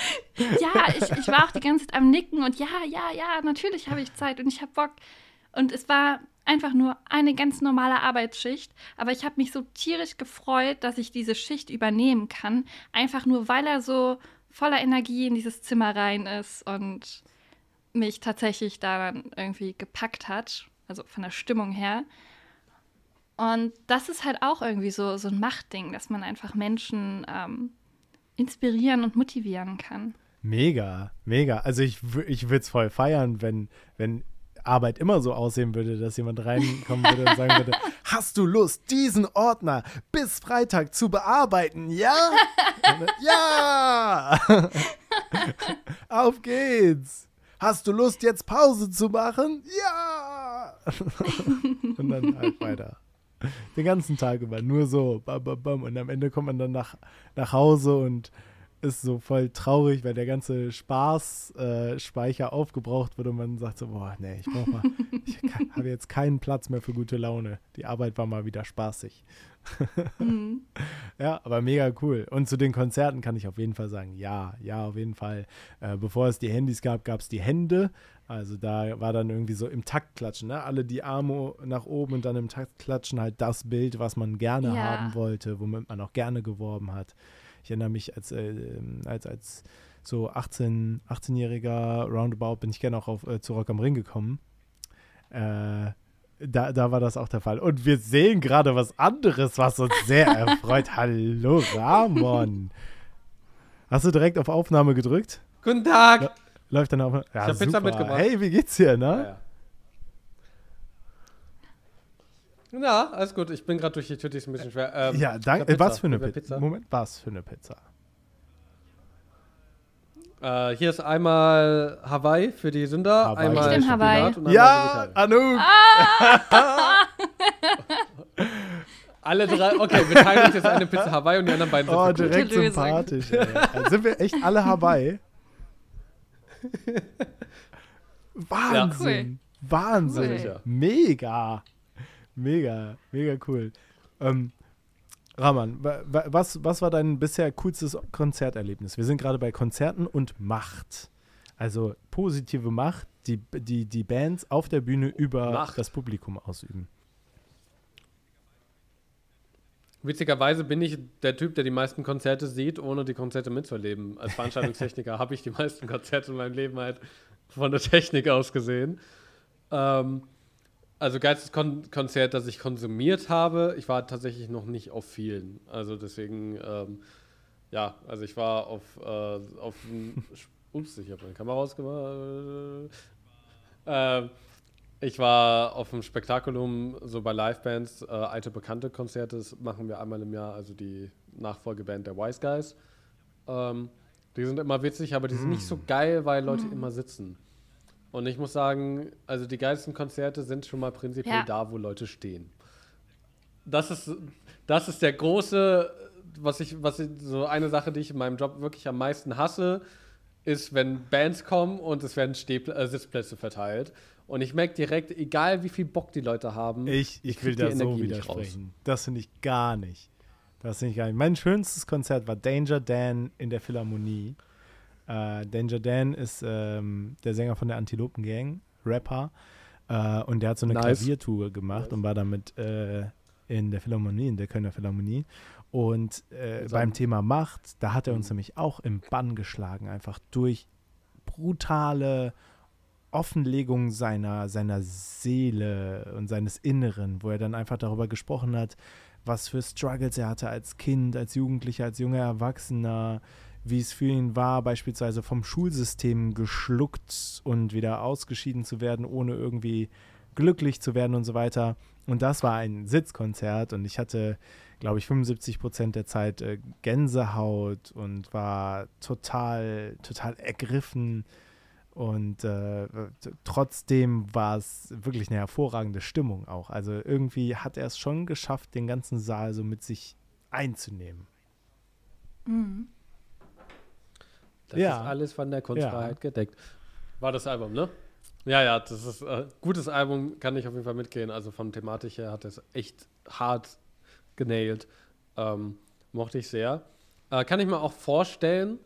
ja, ich, ich war auch die ganze Zeit am Nicken und ja, ja, ja, natürlich habe ich Zeit und ich habe Bock. Und es war einfach nur eine ganz normale Arbeitsschicht, aber ich habe mich so tierisch gefreut, dass ich diese Schicht übernehmen kann, einfach nur weil er so voller Energie in dieses Zimmer rein ist und mich tatsächlich da dann irgendwie gepackt hat, also von der Stimmung her. Und das ist halt auch irgendwie so, so ein Machtding, dass man einfach Menschen ähm, inspirieren und motivieren kann. Mega, mega. Also ich, ich würde es voll feiern, wenn, wenn Arbeit immer so aussehen würde, dass jemand reinkommen würde und sagen würde, hast du Lust, diesen Ordner bis Freitag zu bearbeiten? Ja? ja! Auf geht's! Hast du Lust, jetzt Pause zu machen? Ja! und dann halt weiter. Den ganzen Tag über, nur so. Bam, bam, bam. Und am Ende kommt man dann nach, nach Hause und ist so voll traurig, weil der ganze Spaßspeicher äh, aufgebraucht wird und man sagt so, boah, nee, ich brauch mal, ich habe jetzt keinen Platz mehr für gute Laune. Die Arbeit war mal wieder spaßig. mhm. Ja, aber mega cool. Und zu den Konzerten kann ich auf jeden Fall sagen, ja, ja, auf jeden Fall. Äh, bevor es die Handys gab, gab es die Hände. Also da war dann irgendwie so im Takt klatschen, ne? Alle die Arme nach oben und dann im Takt klatschen halt das Bild, was man gerne ja. haben wollte, womit man auch gerne geworben hat. Ich erinnere mich als, äh, als, als so 18, 18-jähriger Roundabout bin ich gerne auch auf, äh, zu Rock am Ring gekommen. Äh, da, da war das auch der Fall. Und wir sehen gerade was anderes, was uns sehr erfreut. Hallo, Ramon. Hast du direkt auf Aufnahme gedrückt? Guten Tag! Läuft dann Aufnahme? Ja, ich habe Pizza mitgebracht. Hey, wie geht's dir, ne? Ja, ja. ja alles gut. Ich bin gerade durch die Tür, die ist ein bisschen schwer. Ähm, ja, danke. Was für eine Pizza? Pizza? Moment, was für eine Pizza? Äh, hier ist einmal Hawaii für die Sünder, Hawaii. einmal ich Hawaii. ja, Anouk. Ah! Alle drei, okay, wir teilen uns jetzt eine Pizza Hawaii und die anderen beiden sind Oh, direkt sympathisch. Ey. Also sind wir echt alle Hawaii? Wahnsinn. Ja. Wahnsinn. Cool. Mega. Mega, mega cool. Ähm, Rahman, was, was war dein bisher coolstes Konzerterlebnis? Wir sind gerade bei Konzerten und Macht. Also positive Macht, die, die, die Bands auf der Bühne über Macht. das Publikum ausüben. Witzigerweise bin ich der Typ, der die meisten Konzerte sieht, ohne die Konzerte mitzuerleben. Als Veranstaltungstechniker habe ich die meisten Konzerte in meinem Leben halt von der Technik aus gesehen. Ähm, also geilstes Kon Konzert, das ich konsumiert habe. Ich war tatsächlich noch nicht auf vielen. Also deswegen, ähm, ja, also ich war auf, äh, auf ups, ich habe meine Kamera ausgemacht. Äh, ich war auf dem Spektakulum, so bei Livebands, äh, alte bekannte Konzerte, das machen wir einmal im Jahr, also die Nachfolgeband der Wise Guys. Ähm, die sind immer witzig, aber die sind mm. nicht so mm. geil, weil Leute mm. immer sitzen. Und ich muss sagen, also die geilsten Konzerte sind schon mal prinzipiell ja. da, wo Leute stehen. Das ist, das ist der große, was ich, was ich, so eine Sache, die ich in meinem Job wirklich am meisten hasse, ist, wenn Bands kommen und es werden Stehpl äh, Sitzplätze verteilt. Und ich merke direkt, egal wie viel Bock die Leute haben, ich, ich will da so widersprechen. Das finde ich gar nicht. Das finde ich gar nicht. Mein schönstes Konzert war Danger Dan in der Philharmonie. Äh, Danger Dan ist ähm, der Sänger von der Antilopen Gang, Rapper. Äh, und der hat so eine nice. Klaviertour gemacht nice. und war damit äh, in der Philharmonie, in der Kölner Philharmonie. Und äh, beim Thema Macht, da hat er uns nämlich auch im Bann geschlagen, einfach durch brutale Offenlegung seiner, seiner Seele und seines Inneren, wo er dann einfach darüber gesprochen hat, was für Struggles er hatte als Kind, als Jugendlicher, als junger Erwachsener, wie es für ihn war, beispielsweise vom Schulsystem geschluckt und wieder ausgeschieden zu werden, ohne irgendwie glücklich zu werden und so weiter. Und das war ein Sitzkonzert und ich hatte, glaube ich, 75 Prozent der Zeit äh, Gänsehaut und war total, total ergriffen. Und äh, trotzdem war es wirklich eine hervorragende Stimmung auch. Also irgendwie hat er es schon geschafft, den ganzen Saal so mit sich einzunehmen. Mhm. Das ja. ist alles von der Kunstfreiheit ja. gedeckt. War das Album, ne? Ja, ja, das ist ein äh, gutes Album, kann ich auf jeden Fall mitgehen. Also von Thematik her hat es echt hart genailt. Ähm, mochte ich sehr. Äh, kann ich mir auch vorstellen,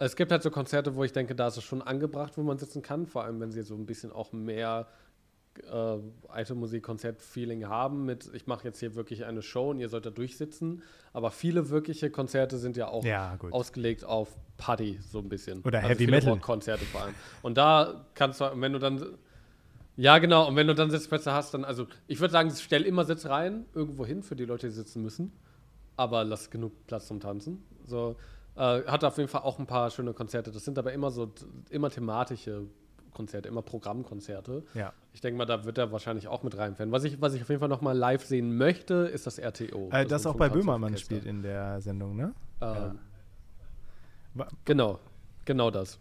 es gibt halt so Konzerte, wo ich denke, da ist es schon angebracht, wo man sitzen kann, vor allem wenn sie so ein bisschen auch mehr äh, alte Musik-Konzert-Feeling haben mit, ich mache jetzt hier wirklich eine Show und ihr sollt da durchsitzen. Aber viele wirkliche Konzerte sind ja auch ja, ausgelegt auf Party, so ein bisschen. Oder also Heavy Metal. Konzerte vor allem. Und da kannst du, wenn du dann, ja genau, und wenn du dann Sitzplätze hast, dann, also ich würde sagen, stell immer Sitz rein, irgendwo hin für die Leute, die sitzen müssen. Aber lass genug Platz zum Tanzen. So, äh, hat auf jeden Fall auch ein paar schöne Konzerte. Das sind aber immer so, immer thematische Konzerte, immer Programmkonzerte. Ja. Ich denke mal, da wird er wahrscheinlich auch mit reinfallen. Was ich, was ich auf jeden Fall noch mal live sehen möchte, ist das RTO. Äh, das, das auch bei Böhmermann spielt in der Sendung, ne? Ähm, ja. Genau, genau das.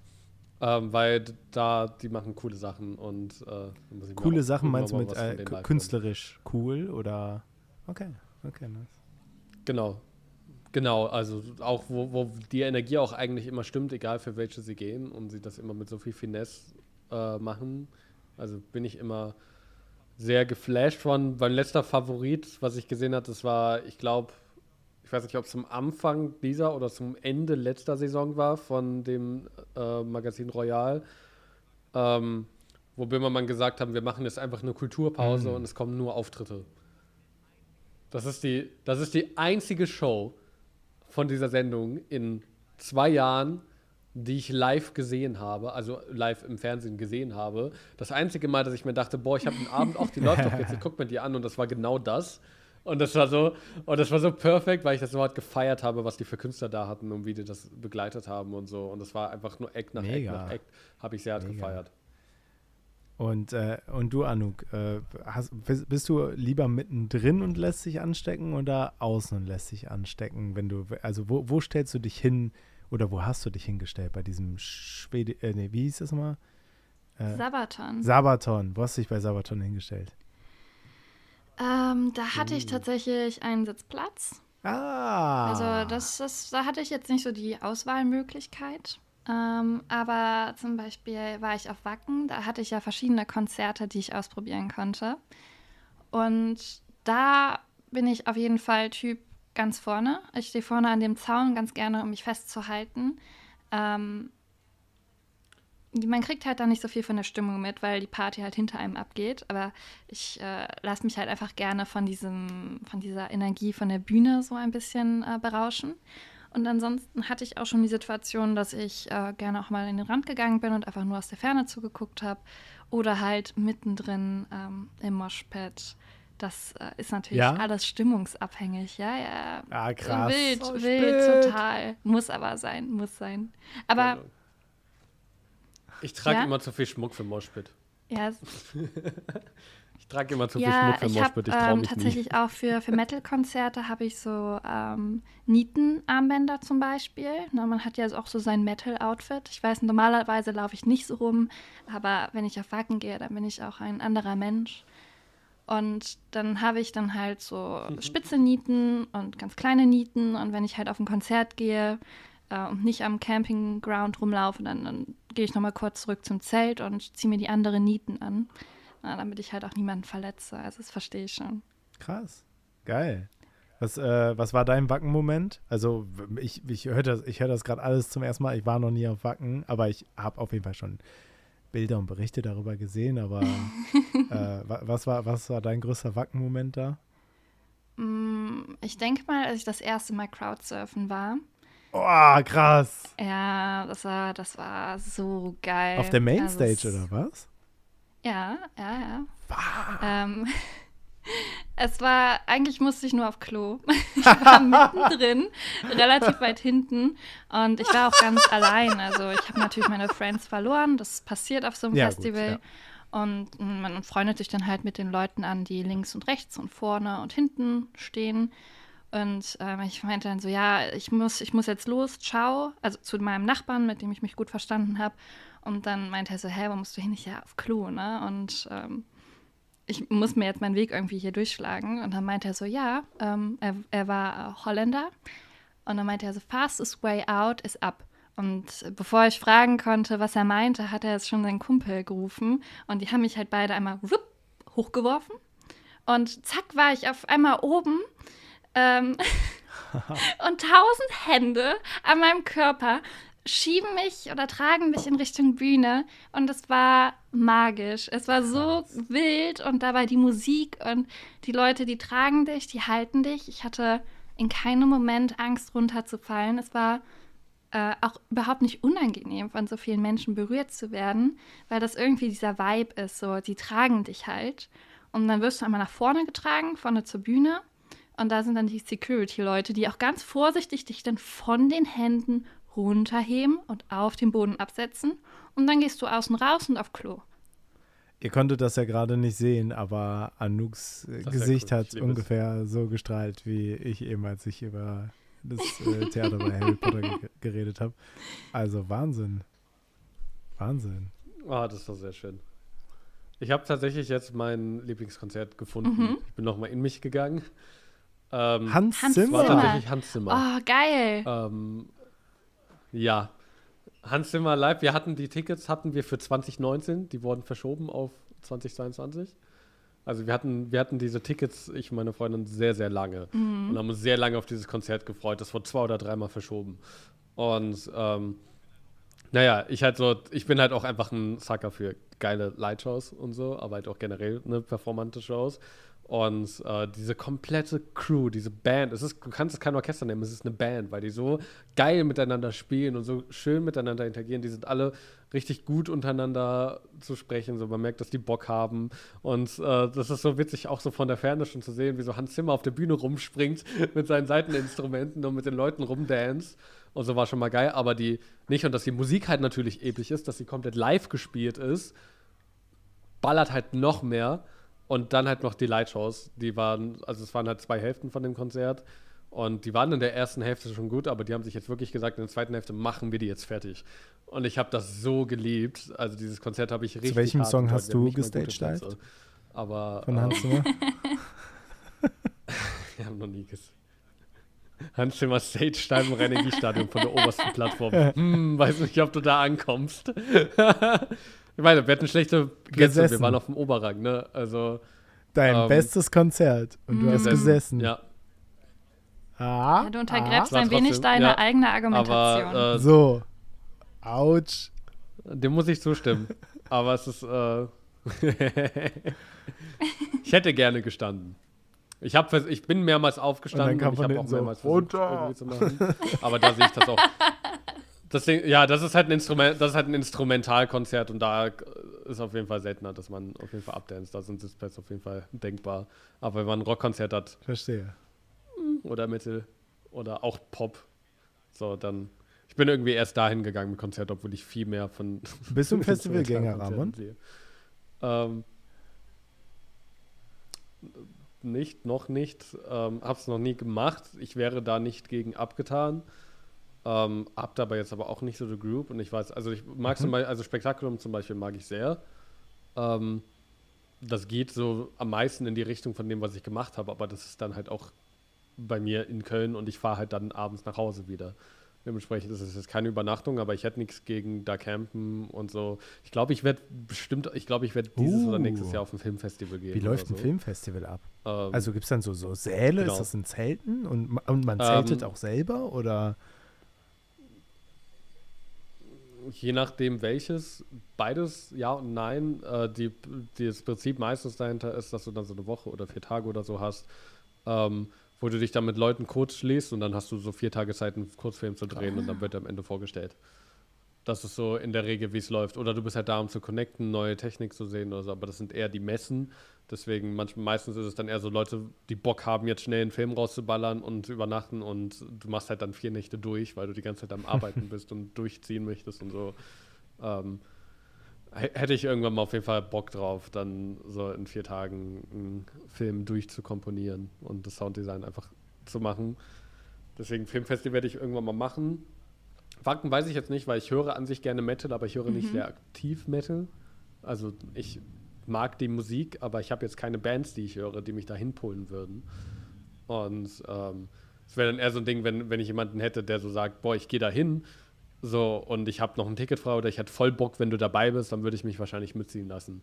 Ähm, weil da, die machen coole Sachen und äh, Coole Sachen meinst du mit äh, künstlerisch cool oder? Okay, okay, nice. Genau, Genau, also auch wo, wo die Energie auch eigentlich immer stimmt, egal für welche sie gehen und sie das immer mit so viel Finesse äh, machen. Also bin ich immer sehr geflasht von. Mein letzter Favorit, was ich gesehen habe, das war, ich glaube, ich weiß nicht, ob es zum Anfang dieser oder zum Ende letzter Saison war von dem äh, Magazin Royal, ähm, wo Böhmermann gesagt haben, wir machen jetzt einfach eine Kulturpause mhm. und es kommen nur Auftritte. Das ist, die, das ist die einzige Show von dieser Sendung in zwei Jahren, die ich live gesehen habe, also live im Fernsehen gesehen habe. Das einzige Mal, dass ich mir dachte, boah, ich habe einen Abend, auch die läuft doch jetzt, ich gucke mir die an und das war genau das. Und das war so, und das war so perfekt, weil ich das Wort gefeiert habe, was die für Künstler da hatten und wie die das begleitet haben und so. Und das war einfach nur Act nach Mega. Act nach Act, habe ich sehr hart Mega. gefeiert. Und, äh, und du, Anuk, äh, hast, bist du lieber mittendrin und lässt dich anstecken oder außen und lässt dich anstecken, wenn du, also wo, wo stellst du dich hin oder wo hast du dich hingestellt bei diesem Schwede, äh, nee, wie hieß das mal? Äh, Sabaton. Sabaton, wo hast du dich bei Sabaton hingestellt? Ähm, da hatte ich uh. tatsächlich einen Sitzplatz. Ah. Also das, das, da hatte ich jetzt nicht so die Auswahlmöglichkeit. Ähm, aber zum Beispiel war ich auf Wacken, da hatte ich ja verschiedene Konzerte, die ich ausprobieren konnte. Und da bin ich auf jeden Fall Typ ganz vorne. Ich stehe vorne an dem Zaun ganz gerne, um mich festzuhalten. Ähm, man kriegt halt da nicht so viel von der Stimmung mit, weil die Party halt hinter einem abgeht. Aber ich äh, lasse mich halt einfach gerne von diesem, von dieser Energie von der Bühne so ein bisschen äh, berauschen. Und ansonsten hatte ich auch schon die Situation, dass ich äh, gerne auch mal in den Rand gegangen bin und einfach nur aus der Ferne zugeguckt habe. Oder halt mittendrin ähm, im Moshpad. Das äh, ist natürlich ja? alles stimmungsabhängig, ja, ja. Ah, krass. Wild, oh, wild, spät. total. Muss aber sein, muss sein. Aber. Ich trage ja? immer zu viel Schmuck für Moshpit. Ja. trage immer zu viel ja, Schmuck für ich Moshpit, ich traue ähm, mich tatsächlich nie. auch für, für Metal-Konzerte habe ich so ähm, Nietenarmbänder zum Beispiel. Na, man hat ja auch so sein Metal-Outfit. Ich weiß, normalerweise laufe ich nicht so rum, aber wenn ich auf Wacken gehe, dann bin ich auch ein anderer Mensch. Und dann habe ich dann halt so mhm. spitze Nieten und ganz kleine Nieten. Und wenn ich halt auf ein Konzert gehe äh, und nicht am Campingground rumlaufe, dann, dann gehe ich nochmal kurz zurück zum Zelt und ziehe mir die anderen Nieten an. Na, damit ich halt auch niemanden verletze. Also das verstehe ich schon. Krass. Geil. Was, äh, was war dein Wacken-Moment? Also ich, ich höre das, hör das gerade alles zum ersten Mal. Ich war noch nie auf Wacken, aber ich habe auf jeden Fall schon Bilder und Berichte darüber gesehen. Aber äh, was, war, was war dein größter Wacken-Moment da? Mm, ich denke mal, als ich das erste Mal Crowdsurfen war. Oh, krass. Ja, das war, das war so geil. Auf der Mainstage also, oder was? Ja, ja, ja. Ähm, es war, eigentlich musste ich nur auf Klo. Ich war mittendrin, relativ weit hinten. Und ich war auch ganz allein. Also ich habe natürlich meine Friends verloren. Das passiert auf so einem ja, Festival. Gut, ja. Und man freundet sich dann halt mit den Leuten an, die links und rechts und vorne und hinten stehen. Und ähm, ich meinte dann so, ja, ich muss, ich muss jetzt los, ciao. Also zu meinem Nachbarn, mit dem ich mich gut verstanden habe. Und dann meinte er so, hä, wo musst du hin? Ich ja auf Klo, ne? Und ähm, ich muss mir jetzt meinen Weg irgendwie hier durchschlagen. Und dann meinte er so, ja, ähm, er, er war Holländer. Und dann meinte er so, fastest way out is up. Und bevor ich fragen konnte, was er meinte, hat er jetzt schon seinen Kumpel gerufen. Und die haben mich halt beide einmal rup, hochgeworfen. Und zack war ich auf einmal oben. Ähm, und tausend Hände an meinem Körper schieben mich oder tragen mich in Richtung Bühne und es war magisch. Es war so wild und dabei die Musik und die Leute, die tragen dich, die halten dich. Ich hatte in keinem Moment Angst runterzufallen. Es war äh, auch überhaupt nicht unangenehm, von so vielen Menschen berührt zu werden, weil das irgendwie dieser Vibe ist, so, die tragen dich halt. Und dann wirst du einmal nach vorne getragen, vorne zur Bühne. Und da sind dann die Security-Leute, die auch ganz vorsichtig dich dann von den Händen runterheben und auf den Boden absetzen und dann gehst du außen raus und auf Klo. Ihr konntet das ja gerade nicht sehen, aber Anuks Gesicht cool. hat ungefähr so gestrahlt, wie ich eben, als ich über das äh, Theater bei Harry Potter geredet habe. Also Wahnsinn. Wahnsinn. Ah, oh, das war sehr schön. Ich habe tatsächlich jetzt mein Lieblingskonzert gefunden. Mhm. Ich bin nochmal in mich gegangen. Ähm, Hans, Hans Zimmer. war tatsächlich Hans Zimmer. Oh, geil. Ähm, ja. Hans Zimmer live, wir hatten die Tickets, hatten wir für 2019, die wurden verschoben auf 2022. Also wir hatten, wir hatten diese Tickets, ich und meine Freundin, sehr, sehr lange. Mhm. Und haben uns sehr lange auf dieses Konzert gefreut. Das wurde zwei oder dreimal verschoben. Und ähm, naja, ich halt so, ich bin halt auch einfach ein Sucker für geile Lightshows und so, aber halt auch generell ne, performante Shows. Und äh, diese komplette Crew, diese Band, es ist, du kannst es kein Orchester nehmen, es ist eine Band, weil die so geil miteinander spielen und so schön miteinander interagieren. Die sind alle richtig gut untereinander zu sprechen. So, man merkt, dass die Bock haben. Und äh, das ist so witzig, auch so von der Ferne schon zu sehen, wie so Hans Zimmer auf der Bühne rumspringt mit seinen Seiteninstrumenten und mit den Leuten rumdance. Und so war schon mal geil. Aber die nicht, und dass die Musik halt natürlich episch ist, dass sie komplett live gespielt ist, ballert halt noch mehr. Und dann halt noch die Lightshows, die waren, also es waren halt zwei Hälften von dem Konzert. Und die waren in der ersten Hälfte schon gut, aber die haben sich jetzt wirklich gesagt, in der zweiten Hälfte machen wir die jetzt fertig. Und ich habe das so geliebt. Also dieses Konzert habe ich richtig. Zu welchem Song hast du gestaged? Aber. Von Hans Zimmer? wir haben noch nie gesehen. Hans Zimmer Stage Stein im Energiestadion von der obersten Plattform. Hm, weiß nicht, ob du da ankommst. Ich meine, wir hatten schlechte Gäste, wir waren auf dem Oberrang, ne? Also. Dein ähm, bestes Konzert und du hast gesessen. Ja. Ah, ja, du untergräbst ah, ein wenig deine ja, eigene Argumentation. Aber, äh, so. Autsch. Dem muss ich zustimmen. aber es ist. Äh ich hätte gerne gestanden. Ich, hab, ich bin mehrmals aufgestanden und, und ich habe auch mehrmals so versucht, irgendwie zu machen. Aber da sehe ich das auch. Deswegen, ja, das ist halt ein Instrument, das ist halt ein Instrumentalkonzert und da ist auf jeden Fall seltener, dass man auf jeden Fall abdanzt. Da sind Sitzplätze auf jeden Fall denkbar. Aber wenn man ein Rockkonzert hat. Verstehe. Oder Mittel oder auch Pop, so dann. Ich bin irgendwie erst dahin gegangen mit Konzert, obwohl ich viel mehr von. Bist du ein Festivalgänger, Ramon? Ähm, nicht, noch nicht. Ähm, hab's noch nie gemacht. Ich wäre da nicht gegen abgetan. Ähm, hab dabei jetzt aber auch nicht so the Group und ich weiß, also ich mag mhm. zum Beispiel, also Spektakulum zum Beispiel mag ich sehr. Ähm, das geht so am meisten in die Richtung von dem, was ich gemacht habe, aber das ist dann halt auch bei mir in Köln und ich fahre halt dann abends nach Hause wieder. Dementsprechend ist es jetzt keine Übernachtung, aber ich hätte nichts gegen da campen und so. Ich glaube, ich werde bestimmt, ich glaube, ich werde dieses uh, oder nächstes Jahr auf ein Filmfestival gehen. Wie läuft so. ein Filmfestival ab? Ähm, also gibt es dann so, so Säle? Genau. Ist das in Zelten? Und, und man zeltet ähm, auch selber? Oder? Je nachdem welches, beides ja und nein. Äh, die, die, das Prinzip meistens dahinter ist, dass du dann so eine Woche oder vier Tage oder so hast, ähm, wo du dich dann mit Leuten kurz schließt und dann hast du so vier Tage Zeit, einen Kurzfilm zu drehen ah. und dann wird er am Ende vorgestellt. Das ist so in der Regel, wie es läuft. Oder du bist halt da, um zu connecten, neue Technik zu sehen oder so, aber das sind eher die Messen, Deswegen manchmal, meistens ist es dann eher so Leute, die Bock haben, jetzt schnell einen Film rauszuballern und übernachten und du machst halt dann vier Nächte durch, weil du die ganze Zeit am Arbeiten bist und durchziehen möchtest und so. Ähm, hätte ich irgendwann mal auf jeden Fall Bock drauf, dann so in vier Tagen einen Film durchzukomponieren und das Sounddesign einfach zu machen. Deswegen Filmfestival werde ich irgendwann mal machen. Wacken weiß ich jetzt nicht, weil ich höre an sich gerne Metal, aber ich höre mhm. nicht sehr aktiv Metal. Also ich mag die Musik, aber ich habe jetzt keine Bands, die ich höre, die mich da hinpullen würden. Und ähm, es wäre dann eher so ein Ding, wenn, wenn ich jemanden hätte, der so sagt, boah, ich gehe da hin, so und ich habe noch ein Ticket frei oder ich hätte voll Bock, wenn du dabei bist, dann würde ich mich wahrscheinlich mitziehen lassen.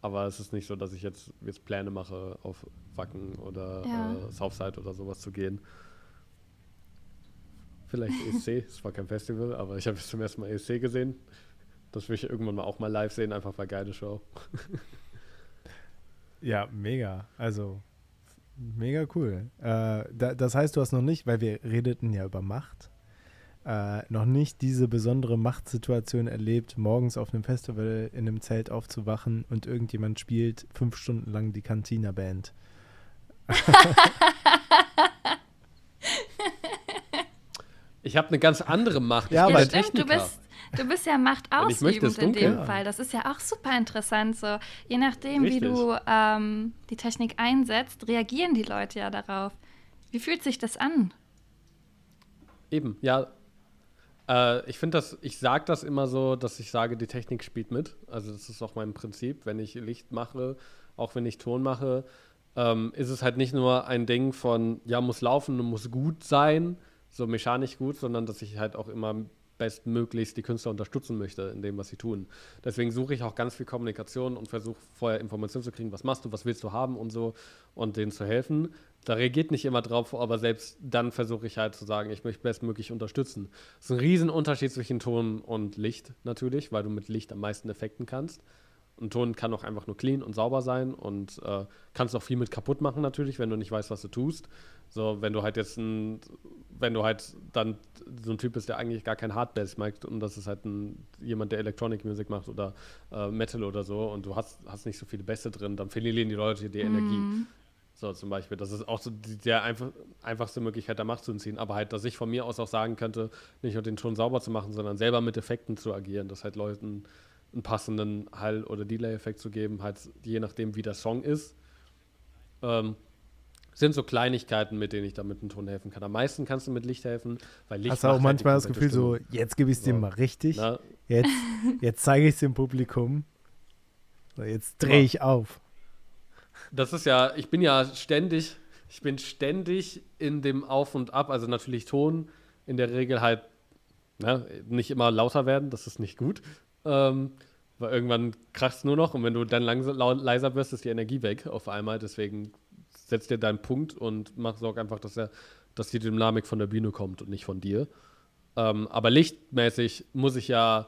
Aber es ist nicht so, dass ich jetzt, jetzt Pläne mache, auf Wacken oder ja. äh, Southside oder sowas zu gehen. Vielleicht ESC, es war kein Festival, aber ich habe zum ersten Mal ESC gesehen. Das will ich irgendwann mal auch mal live sehen, einfach weil geile Show. ja, mega. Also, mega cool. Äh, da, das heißt, du hast noch nicht, weil wir redeten ja über Macht, äh, noch nicht diese besondere Machtsituation erlebt, morgens auf einem Festival in einem Zelt aufzuwachen und irgendjemand spielt fünf Stunden lang die Cantina-Band. ich habe eine ganz andere Macht. Ich ja, aber stimmt, du bist Du bist ja machtausübend in dem ja. Fall. Das ist ja auch super interessant. So, je nachdem, Richtig. wie du ähm, die Technik einsetzt, reagieren die Leute ja darauf. Wie fühlt sich das an? Eben, ja. Äh, ich finde das, ich sage das immer so, dass ich sage, die Technik spielt mit. Also das ist auch mein Prinzip. Wenn ich Licht mache, auch wenn ich Ton mache, ähm, ist es halt nicht nur ein Ding von, ja, muss laufen und muss gut sein, so mechanisch gut, sondern dass ich halt auch immer bestmöglichst die Künstler unterstützen möchte in dem, was sie tun. Deswegen suche ich auch ganz viel Kommunikation und versuche vorher Informationen zu kriegen, was machst du, was willst du haben und so und denen zu helfen. Da reagiert nicht immer drauf, aber selbst dann versuche ich halt zu sagen, ich möchte bestmöglich unterstützen. Das ist ein Riesenunterschied zwischen Ton und Licht natürlich, weil du mit Licht am meisten effekten kannst. Ein Ton kann auch einfach nur clean und sauber sein und äh, kannst auch viel mit kaputt machen natürlich, wenn du nicht weißt, was du tust. So, wenn du halt jetzt ein, wenn du halt dann so ein Typ bist, der eigentlich gar kein Hardbass macht und das ist halt ein, jemand, der Electronic Music macht oder äh, Metal oder so und du hast, hast nicht so viele Bässe drin, dann verlieren die Leute die mhm. Energie. So zum Beispiel. Das ist auch so die, der einfach, einfachste Möglichkeit, der Macht zu entziehen. Aber halt, dass ich von mir aus auch sagen könnte, nicht nur den Ton sauber zu machen, sondern selber mit Effekten zu agieren, dass halt Leuten einen passenden Hall- oder Delay-Effekt zu geben, halt je nachdem, wie der Song ist. Ähm, sind so Kleinigkeiten, mit denen ich damit einen Ton helfen kann. Am meisten kannst du mit Licht helfen, weil Licht Hast du auch halt manchmal das Gefühl, Stimme. so, jetzt gebe ich es dir mal richtig. Na? Jetzt, jetzt zeige ich es dem Publikum. So, jetzt drehe ich auf. Das ist ja, ich bin ja ständig, ich bin ständig in dem Auf und Ab, also natürlich Ton in der Regel halt ne, nicht immer lauter werden, das ist nicht gut. Ähm, weil irgendwann kracht es nur noch und wenn du dann langsam, leiser wirst, ist die Energie weg auf einmal. Deswegen setzt dir deinen Punkt und mach, sorg einfach, dass, er, dass die Dynamik von der Bühne kommt und nicht von dir. Ähm, aber lichtmäßig muss ich ja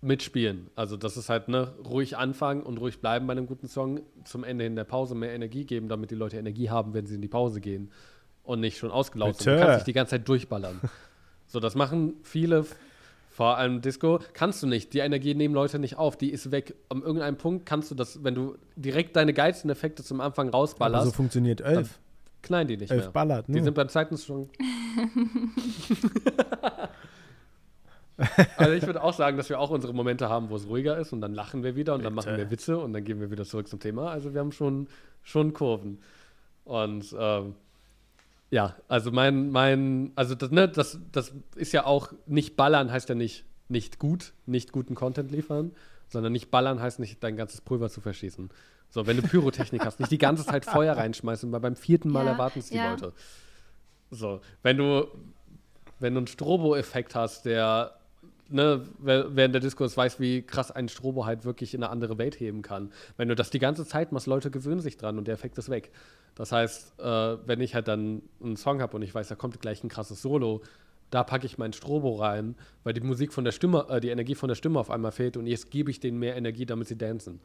mitspielen. Also das ist halt ne, ruhig anfangen und ruhig bleiben bei einem guten Song, zum Ende in der Pause mehr Energie geben, damit die Leute Energie haben, wenn sie in die Pause gehen und nicht schon ausgelaufen sind. Du kannst dich die ganze Zeit durchballern. so, das machen viele, vor allem Disco, kannst du nicht. Die Energie nehmen Leute nicht auf, die ist weg. An irgendeinem Punkt kannst du das, wenn du direkt deine geilsten Effekte zum Anfang rausballerst. Aber so funktioniert elf. Knallen die nicht elf mehr. ballert, ne? Die sind beim zweiten schon. also ich würde auch sagen, dass wir auch unsere Momente haben, wo es ruhiger ist und dann lachen wir wieder und Bitte. dann machen wir Witze und dann gehen wir wieder zurück zum Thema. Also wir haben schon, schon Kurven. Und ähm, ja, also mein, mein, also das, ne, das, das ist ja auch nicht ballern heißt ja nicht, nicht gut, nicht guten Content liefern, sondern nicht ballern heißt nicht dein ganzes Pulver zu verschießen. So, wenn du Pyrotechnik hast, nicht die ganze Zeit Feuer reinschmeißen, weil beim vierten Mal ja, erwarten es die ja. Leute. So, wenn du, wenn du einen Strobo-Effekt hast, der ne, während der Diskurs weiß, wie krass ein Strobo halt wirklich in eine andere Welt heben kann. Wenn du das die ganze Zeit machst, Leute gewöhnen sich dran und der Effekt ist weg. Das heißt, äh, wenn ich halt dann einen Song habe und ich weiß, da kommt gleich ein krasses Solo, da packe ich meinen Strobo rein, weil die Musik von der Stimme, äh, die Energie von der Stimme auf einmal fehlt und jetzt gebe ich denen mehr Energie, damit sie dancen.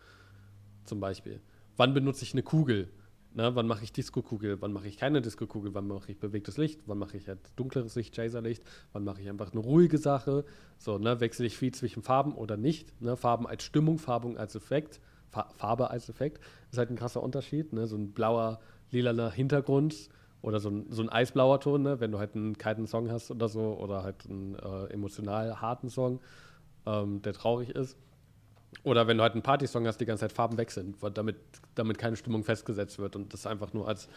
Zum Beispiel. Wann benutze ich eine Kugel? Na, wann mache ich Disco-Kugel? Wann mache ich keine Disco-Kugel? Wann mache ich bewegtes Licht? Wann mache ich halt dunkleres Licht, Laserlicht? Wann mache ich einfach eine ruhige Sache? So, ne, wechsle ich viel zwischen Farben oder nicht? Ne? Farben als Stimmung, Farbung als Effekt, Fa Farbe als Effekt. ist halt ein krasser Unterschied. Ne? So ein blauer, lilaner Hintergrund oder so ein, so ein eisblauer Ton, ne? wenn du halt einen kalten Song hast oder so oder halt einen äh, emotional harten Song, ähm, der traurig ist. Oder wenn du halt einen Partysong hast, die ganze Zeit Farben wechseln, damit, damit keine Stimmung festgesetzt wird und das einfach nur als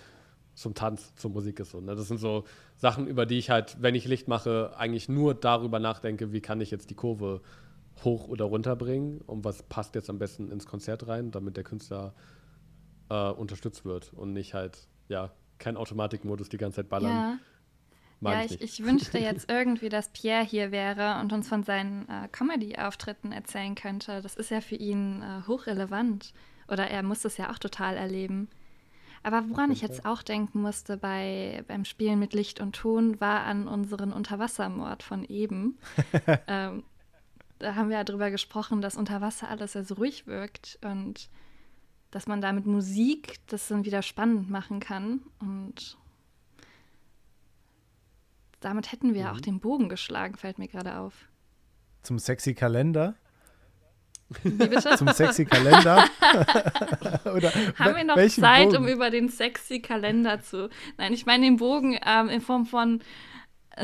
zum Tanz, zur Musik ist. So, ne? Das sind so Sachen, über die ich halt, wenn ich Licht mache, eigentlich nur darüber nachdenke, wie kann ich jetzt die Kurve hoch oder runter bringen und was passt jetzt am besten ins Konzert rein, damit der Künstler äh, unterstützt wird und nicht halt, ja, kein Automatikmodus die ganze Zeit ballern. Ja. Mag ja, ich, ich, ich, wünschte jetzt irgendwie, dass Pierre hier wäre und uns von seinen äh, Comedy-Auftritten erzählen könnte. Das ist ja für ihn äh, hochrelevant. Oder er muss das ja auch total erleben. Aber woran ich jetzt auch denken musste bei, beim Spielen mit Licht und Ton, war an unseren Unterwassermord von eben. ähm, da haben wir ja drüber gesprochen, dass unter Wasser alles ja so ruhig wirkt und dass man da mit Musik das dann wieder spannend machen kann. Und damit hätten wir mhm. auch den Bogen geschlagen, fällt mir gerade auf. Zum sexy Kalender? Wie bitte? Zum sexy Kalender? Oder Haben wir noch Zeit, Bogen? um über den sexy Kalender zu. Nein, ich meine den Bogen ähm, in Form von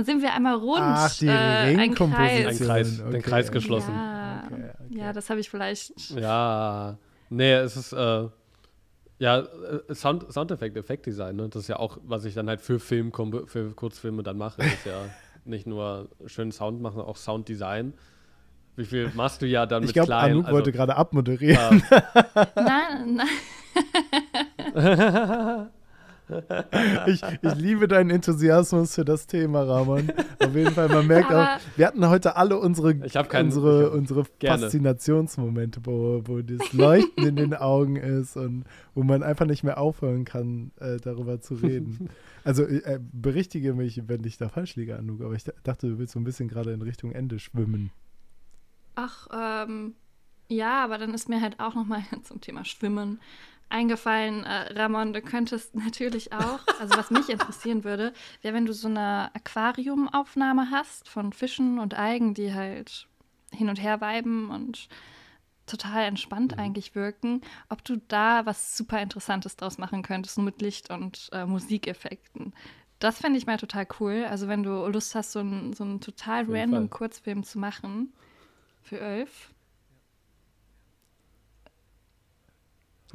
sind wir einmal rund. Ach, die äh, ein Kreis. Ein Kreis okay. Den Kreis geschlossen. Ja, okay, okay. ja das habe ich vielleicht. Ja, nee, es ist äh, ja, äh, Sound, Soundeffekt, Effektdesign, ne? das ist ja auch, was ich dann halt für Film, für Kurzfilme dann mache, ist ja nicht nur schön Sound machen, auch Sounddesign. Wie viel machst du ja dann ich mit glaub, kleinen? Ich glaube, Anouk wollte gerade abmoderieren. Ja. nein, nein. ich, ich liebe deinen Enthusiasmus für das Thema, Ramon. Auf jeden Fall, man merkt auch, wir hatten heute alle unsere, keinen, unsere, unsere Faszinationsmomente, wo, wo das Leuchten in den Augen ist und wo man einfach nicht mehr aufhören kann, äh, darüber zu reden. Also äh, berichtige mich, wenn ich da falsch liege, Anouk, aber ich dachte, du willst so ein bisschen gerade in Richtung Ende schwimmen. Ach, ähm, Ja, aber dann ist mir halt auch noch mal zum Thema Schwimmen eingefallen, äh, Ramon, du könntest natürlich auch, also was mich interessieren würde, wäre, wenn du so eine Aquariumaufnahme hast von Fischen und Algen, die halt hin und her weiben und total entspannt mhm. eigentlich wirken, ob du da was super Interessantes draus machen könntest, nur mit Licht und äh, Musikeffekten. Das fände ich mal total cool. Also wenn du Lust hast, so einen so total random Fall. Kurzfilm zu machen für Elf.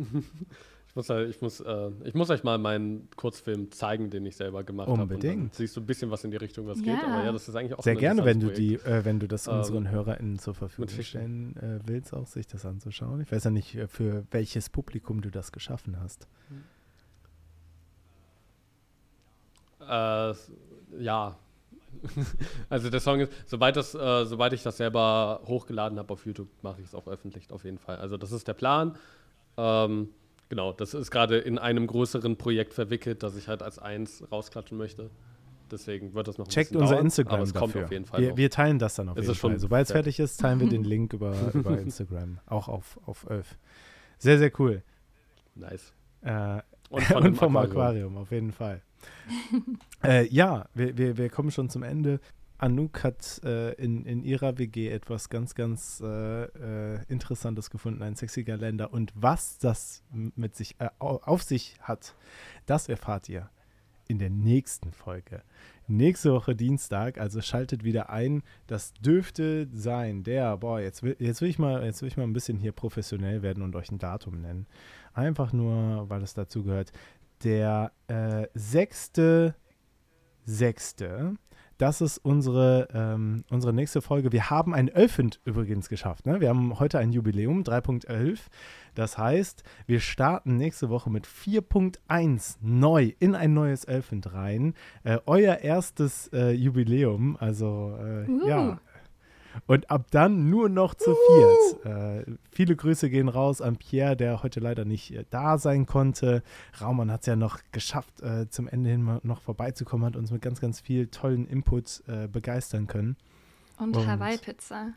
Ich muss, ich, muss, äh, ich muss euch mal meinen Kurzfilm zeigen, den ich selber gemacht habe. Unbedingt. Hab siehst du ein bisschen was in die Richtung, was ja. geht. Aber ja, das ist eigentlich auch Sehr gerne, wenn du, die, äh, wenn du das ähm, unseren HörerInnen zur Verfügung stellen äh, willst, auch sich das anzuschauen. Ich weiß ja nicht, äh, für welches Publikum du das geschaffen hast. Äh, ja. also der Song ist, sobald, das, äh, sobald ich das selber hochgeladen habe auf YouTube, mache ich es auch öffentlich auf jeden Fall. Also das ist der Plan. Ähm, genau, das ist gerade in einem größeren Projekt verwickelt, das ich halt als eins rausklatschen möchte. Deswegen wird das noch ein Checkt unser dauern, Instagram aber es dafür. kommt auf jeden Fall. Wir, wir teilen das dann auf es jeden Fall. Sobald es fertig ist, teilen wir den Link über, über Instagram, auch auf, auf Elf. Sehr, sehr cool. Nice. Äh, und, und vom Aquarium. Aquarium. auf jeden Fall. äh, ja, wir, wir, wir kommen schon zum Ende. Anouk hat äh, in, in ihrer WG etwas ganz, ganz äh, äh, Interessantes gefunden, ein sexiger Länder. Und was das mit sich äh, auf sich hat, das erfahrt ihr in der nächsten Folge. Nächste Woche Dienstag, also schaltet wieder ein. Das dürfte sein, der, boah, jetzt will, jetzt will ich mal, jetzt will ich mal ein bisschen hier professionell werden und euch ein Datum nennen. Einfach nur, weil es dazu gehört. Der äh, sechste, sechste das ist unsere, ähm, unsere nächste Folge. Wir haben ein Elfend übrigens geschafft. Ne? Wir haben heute ein Jubiläum, 3.11. Das heißt, wir starten nächste Woche mit 4.1 neu in ein neues Elfend rein. Äh, euer erstes äh, Jubiläum. Also, äh, uh. ja, und ab dann nur noch zu viert. Äh, viele Grüße gehen raus an Pierre, der heute leider nicht äh, da sein konnte. Raumann hat es ja noch geschafft, äh, zum Ende hin noch vorbeizukommen, hat uns mit ganz, ganz viel tollen Input äh, begeistern können. Und, und Hawaii-Pizza.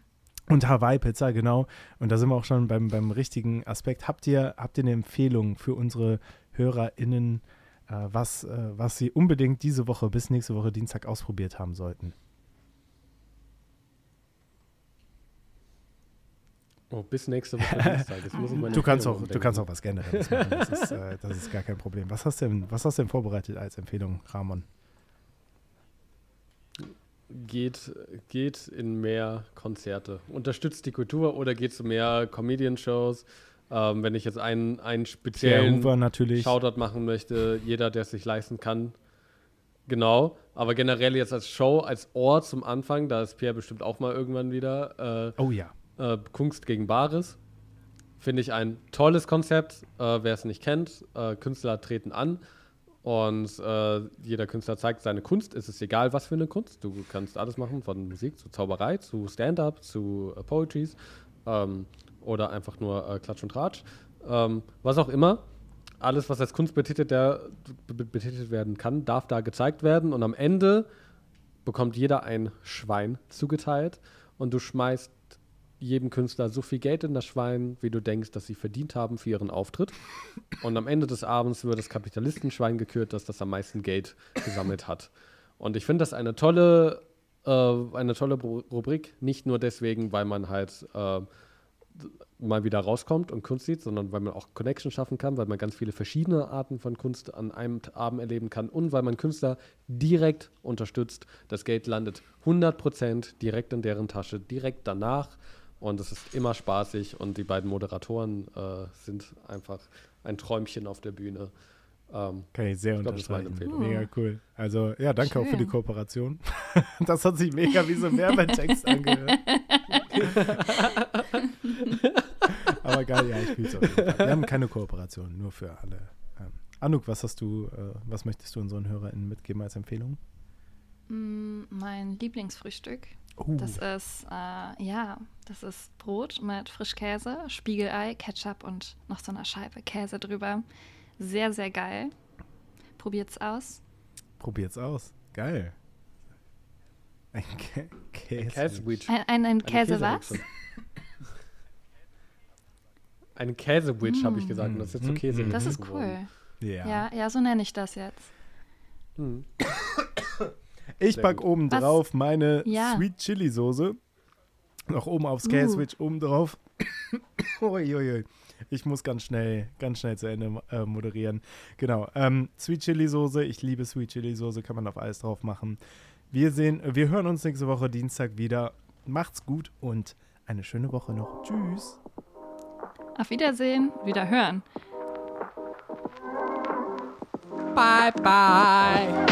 Und Hawaii-Pizza, genau. Und da sind wir auch schon beim, beim richtigen Aspekt. Habt ihr, habt ihr eine Empfehlung für unsere HörerInnen, äh, was, äh, was sie unbedingt diese Woche bis nächste Woche Dienstag ausprobiert haben sollten? Oh, bis nächste Woche Dienstag. du, kannst auch, du kannst auch was Generelles machen. Das ist, äh, das ist gar kein Problem. Was hast, du denn, was hast du denn vorbereitet als Empfehlung, Ramon? Geht, geht in mehr Konzerte. Unterstützt die Kultur oder geht zu mehr Comedian-Shows. Ähm, wenn ich jetzt einen, einen speziellen Shoutout machen möchte, jeder, der es sich leisten kann. Genau, aber generell jetzt als Show, als Ort zum Anfang, da ist Pierre bestimmt auch mal irgendwann wieder. Äh, oh ja äh, Kunst gegen Bares. Finde ich ein tolles Konzept. Äh, Wer es nicht kennt, äh, Künstler treten an und äh, jeder Künstler zeigt seine Kunst. Es ist egal, was für eine Kunst. Du kannst alles machen, von Musik zu Zauberei, zu Stand-up, zu äh, Poetries ähm, oder einfach nur äh, Klatsch und Tratsch. Ähm, was auch immer. Alles, was als Kunst betitelt, der, betitelt werden kann, darf da gezeigt werden. Und am Ende bekommt jeder ein Schwein zugeteilt und du schmeißt jedem Künstler so viel Geld in das Schwein, wie du denkst, dass sie verdient haben für ihren Auftritt. Und am Ende des Abends wird das Kapitalistenschwein gekürt, das das am meisten Geld gesammelt hat. Und ich finde das eine tolle, äh, eine tolle Rubrik, nicht nur deswegen, weil man halt äh, mal wieder rauskommt und Kunst sieht, sondern weil man auch Connection schaffen kann, weil man ganz viele verschiedene Arten von Kunst an einem Abend erleben kann und weil man Künstler direkt unterstützt. Das Geld landet 100% direkt in deren Tasche, direkt danach und es ist immer spaßig und die beiden Moderatoren äh, sind einfach ein Träumchen auf der Bühne. Ähm, Kann ich sehr ich glaub, unterstreichen. Mega cool. Also ja, danke Schön. auch für die Kooperation. das hat sich mega wie so ein Werbetext angehört. Aber geil, ja, ich fühle es auf jeden Fall. Wir haben keine Kooperation, nur für alle. Ähm, Anouk, was hast du, äh, was möchtest du unseren HörerInnen mitgeben als Empfehlung? Mm, mein Lieblingsfrühstück Uh. Das ist, äh, ja, das ist Brot mit Frischkäse, Spiegelei, Ketchup und noch so einer Scheibe Käse drüber. Sehr, sehr geil. Probiert's aus. Probiert's aus. Geil. Ein Kä Käse. Ein, ein, ein Käse was? Ein Käsewitch, mm. habe ich gesagt. Und das ist jetzt so Käse. Das ist cool. Ja. ja. Ja, so nenne ich das jetzt. Hm. Ich packe oben Was? drauf meine ja. Sweet Chili Soße. Noch oben aufs Käsewitch, uh. oben drauf. Uiuiui. Ich muss ganz schnell, ganz schnell zu Ende äh, moderieren. Genau. Ähm, Sweet Chili Soße. Ich liebe Sweet Chili Soße. Kann man auf alles drauf machen. Wir sehen, wir hören uns nächste Woche Dienstag wieder. Macht's gut und eine schöne Woche noch. Tschüss. Auf Wiedersehen, wieder hören. Bye bye.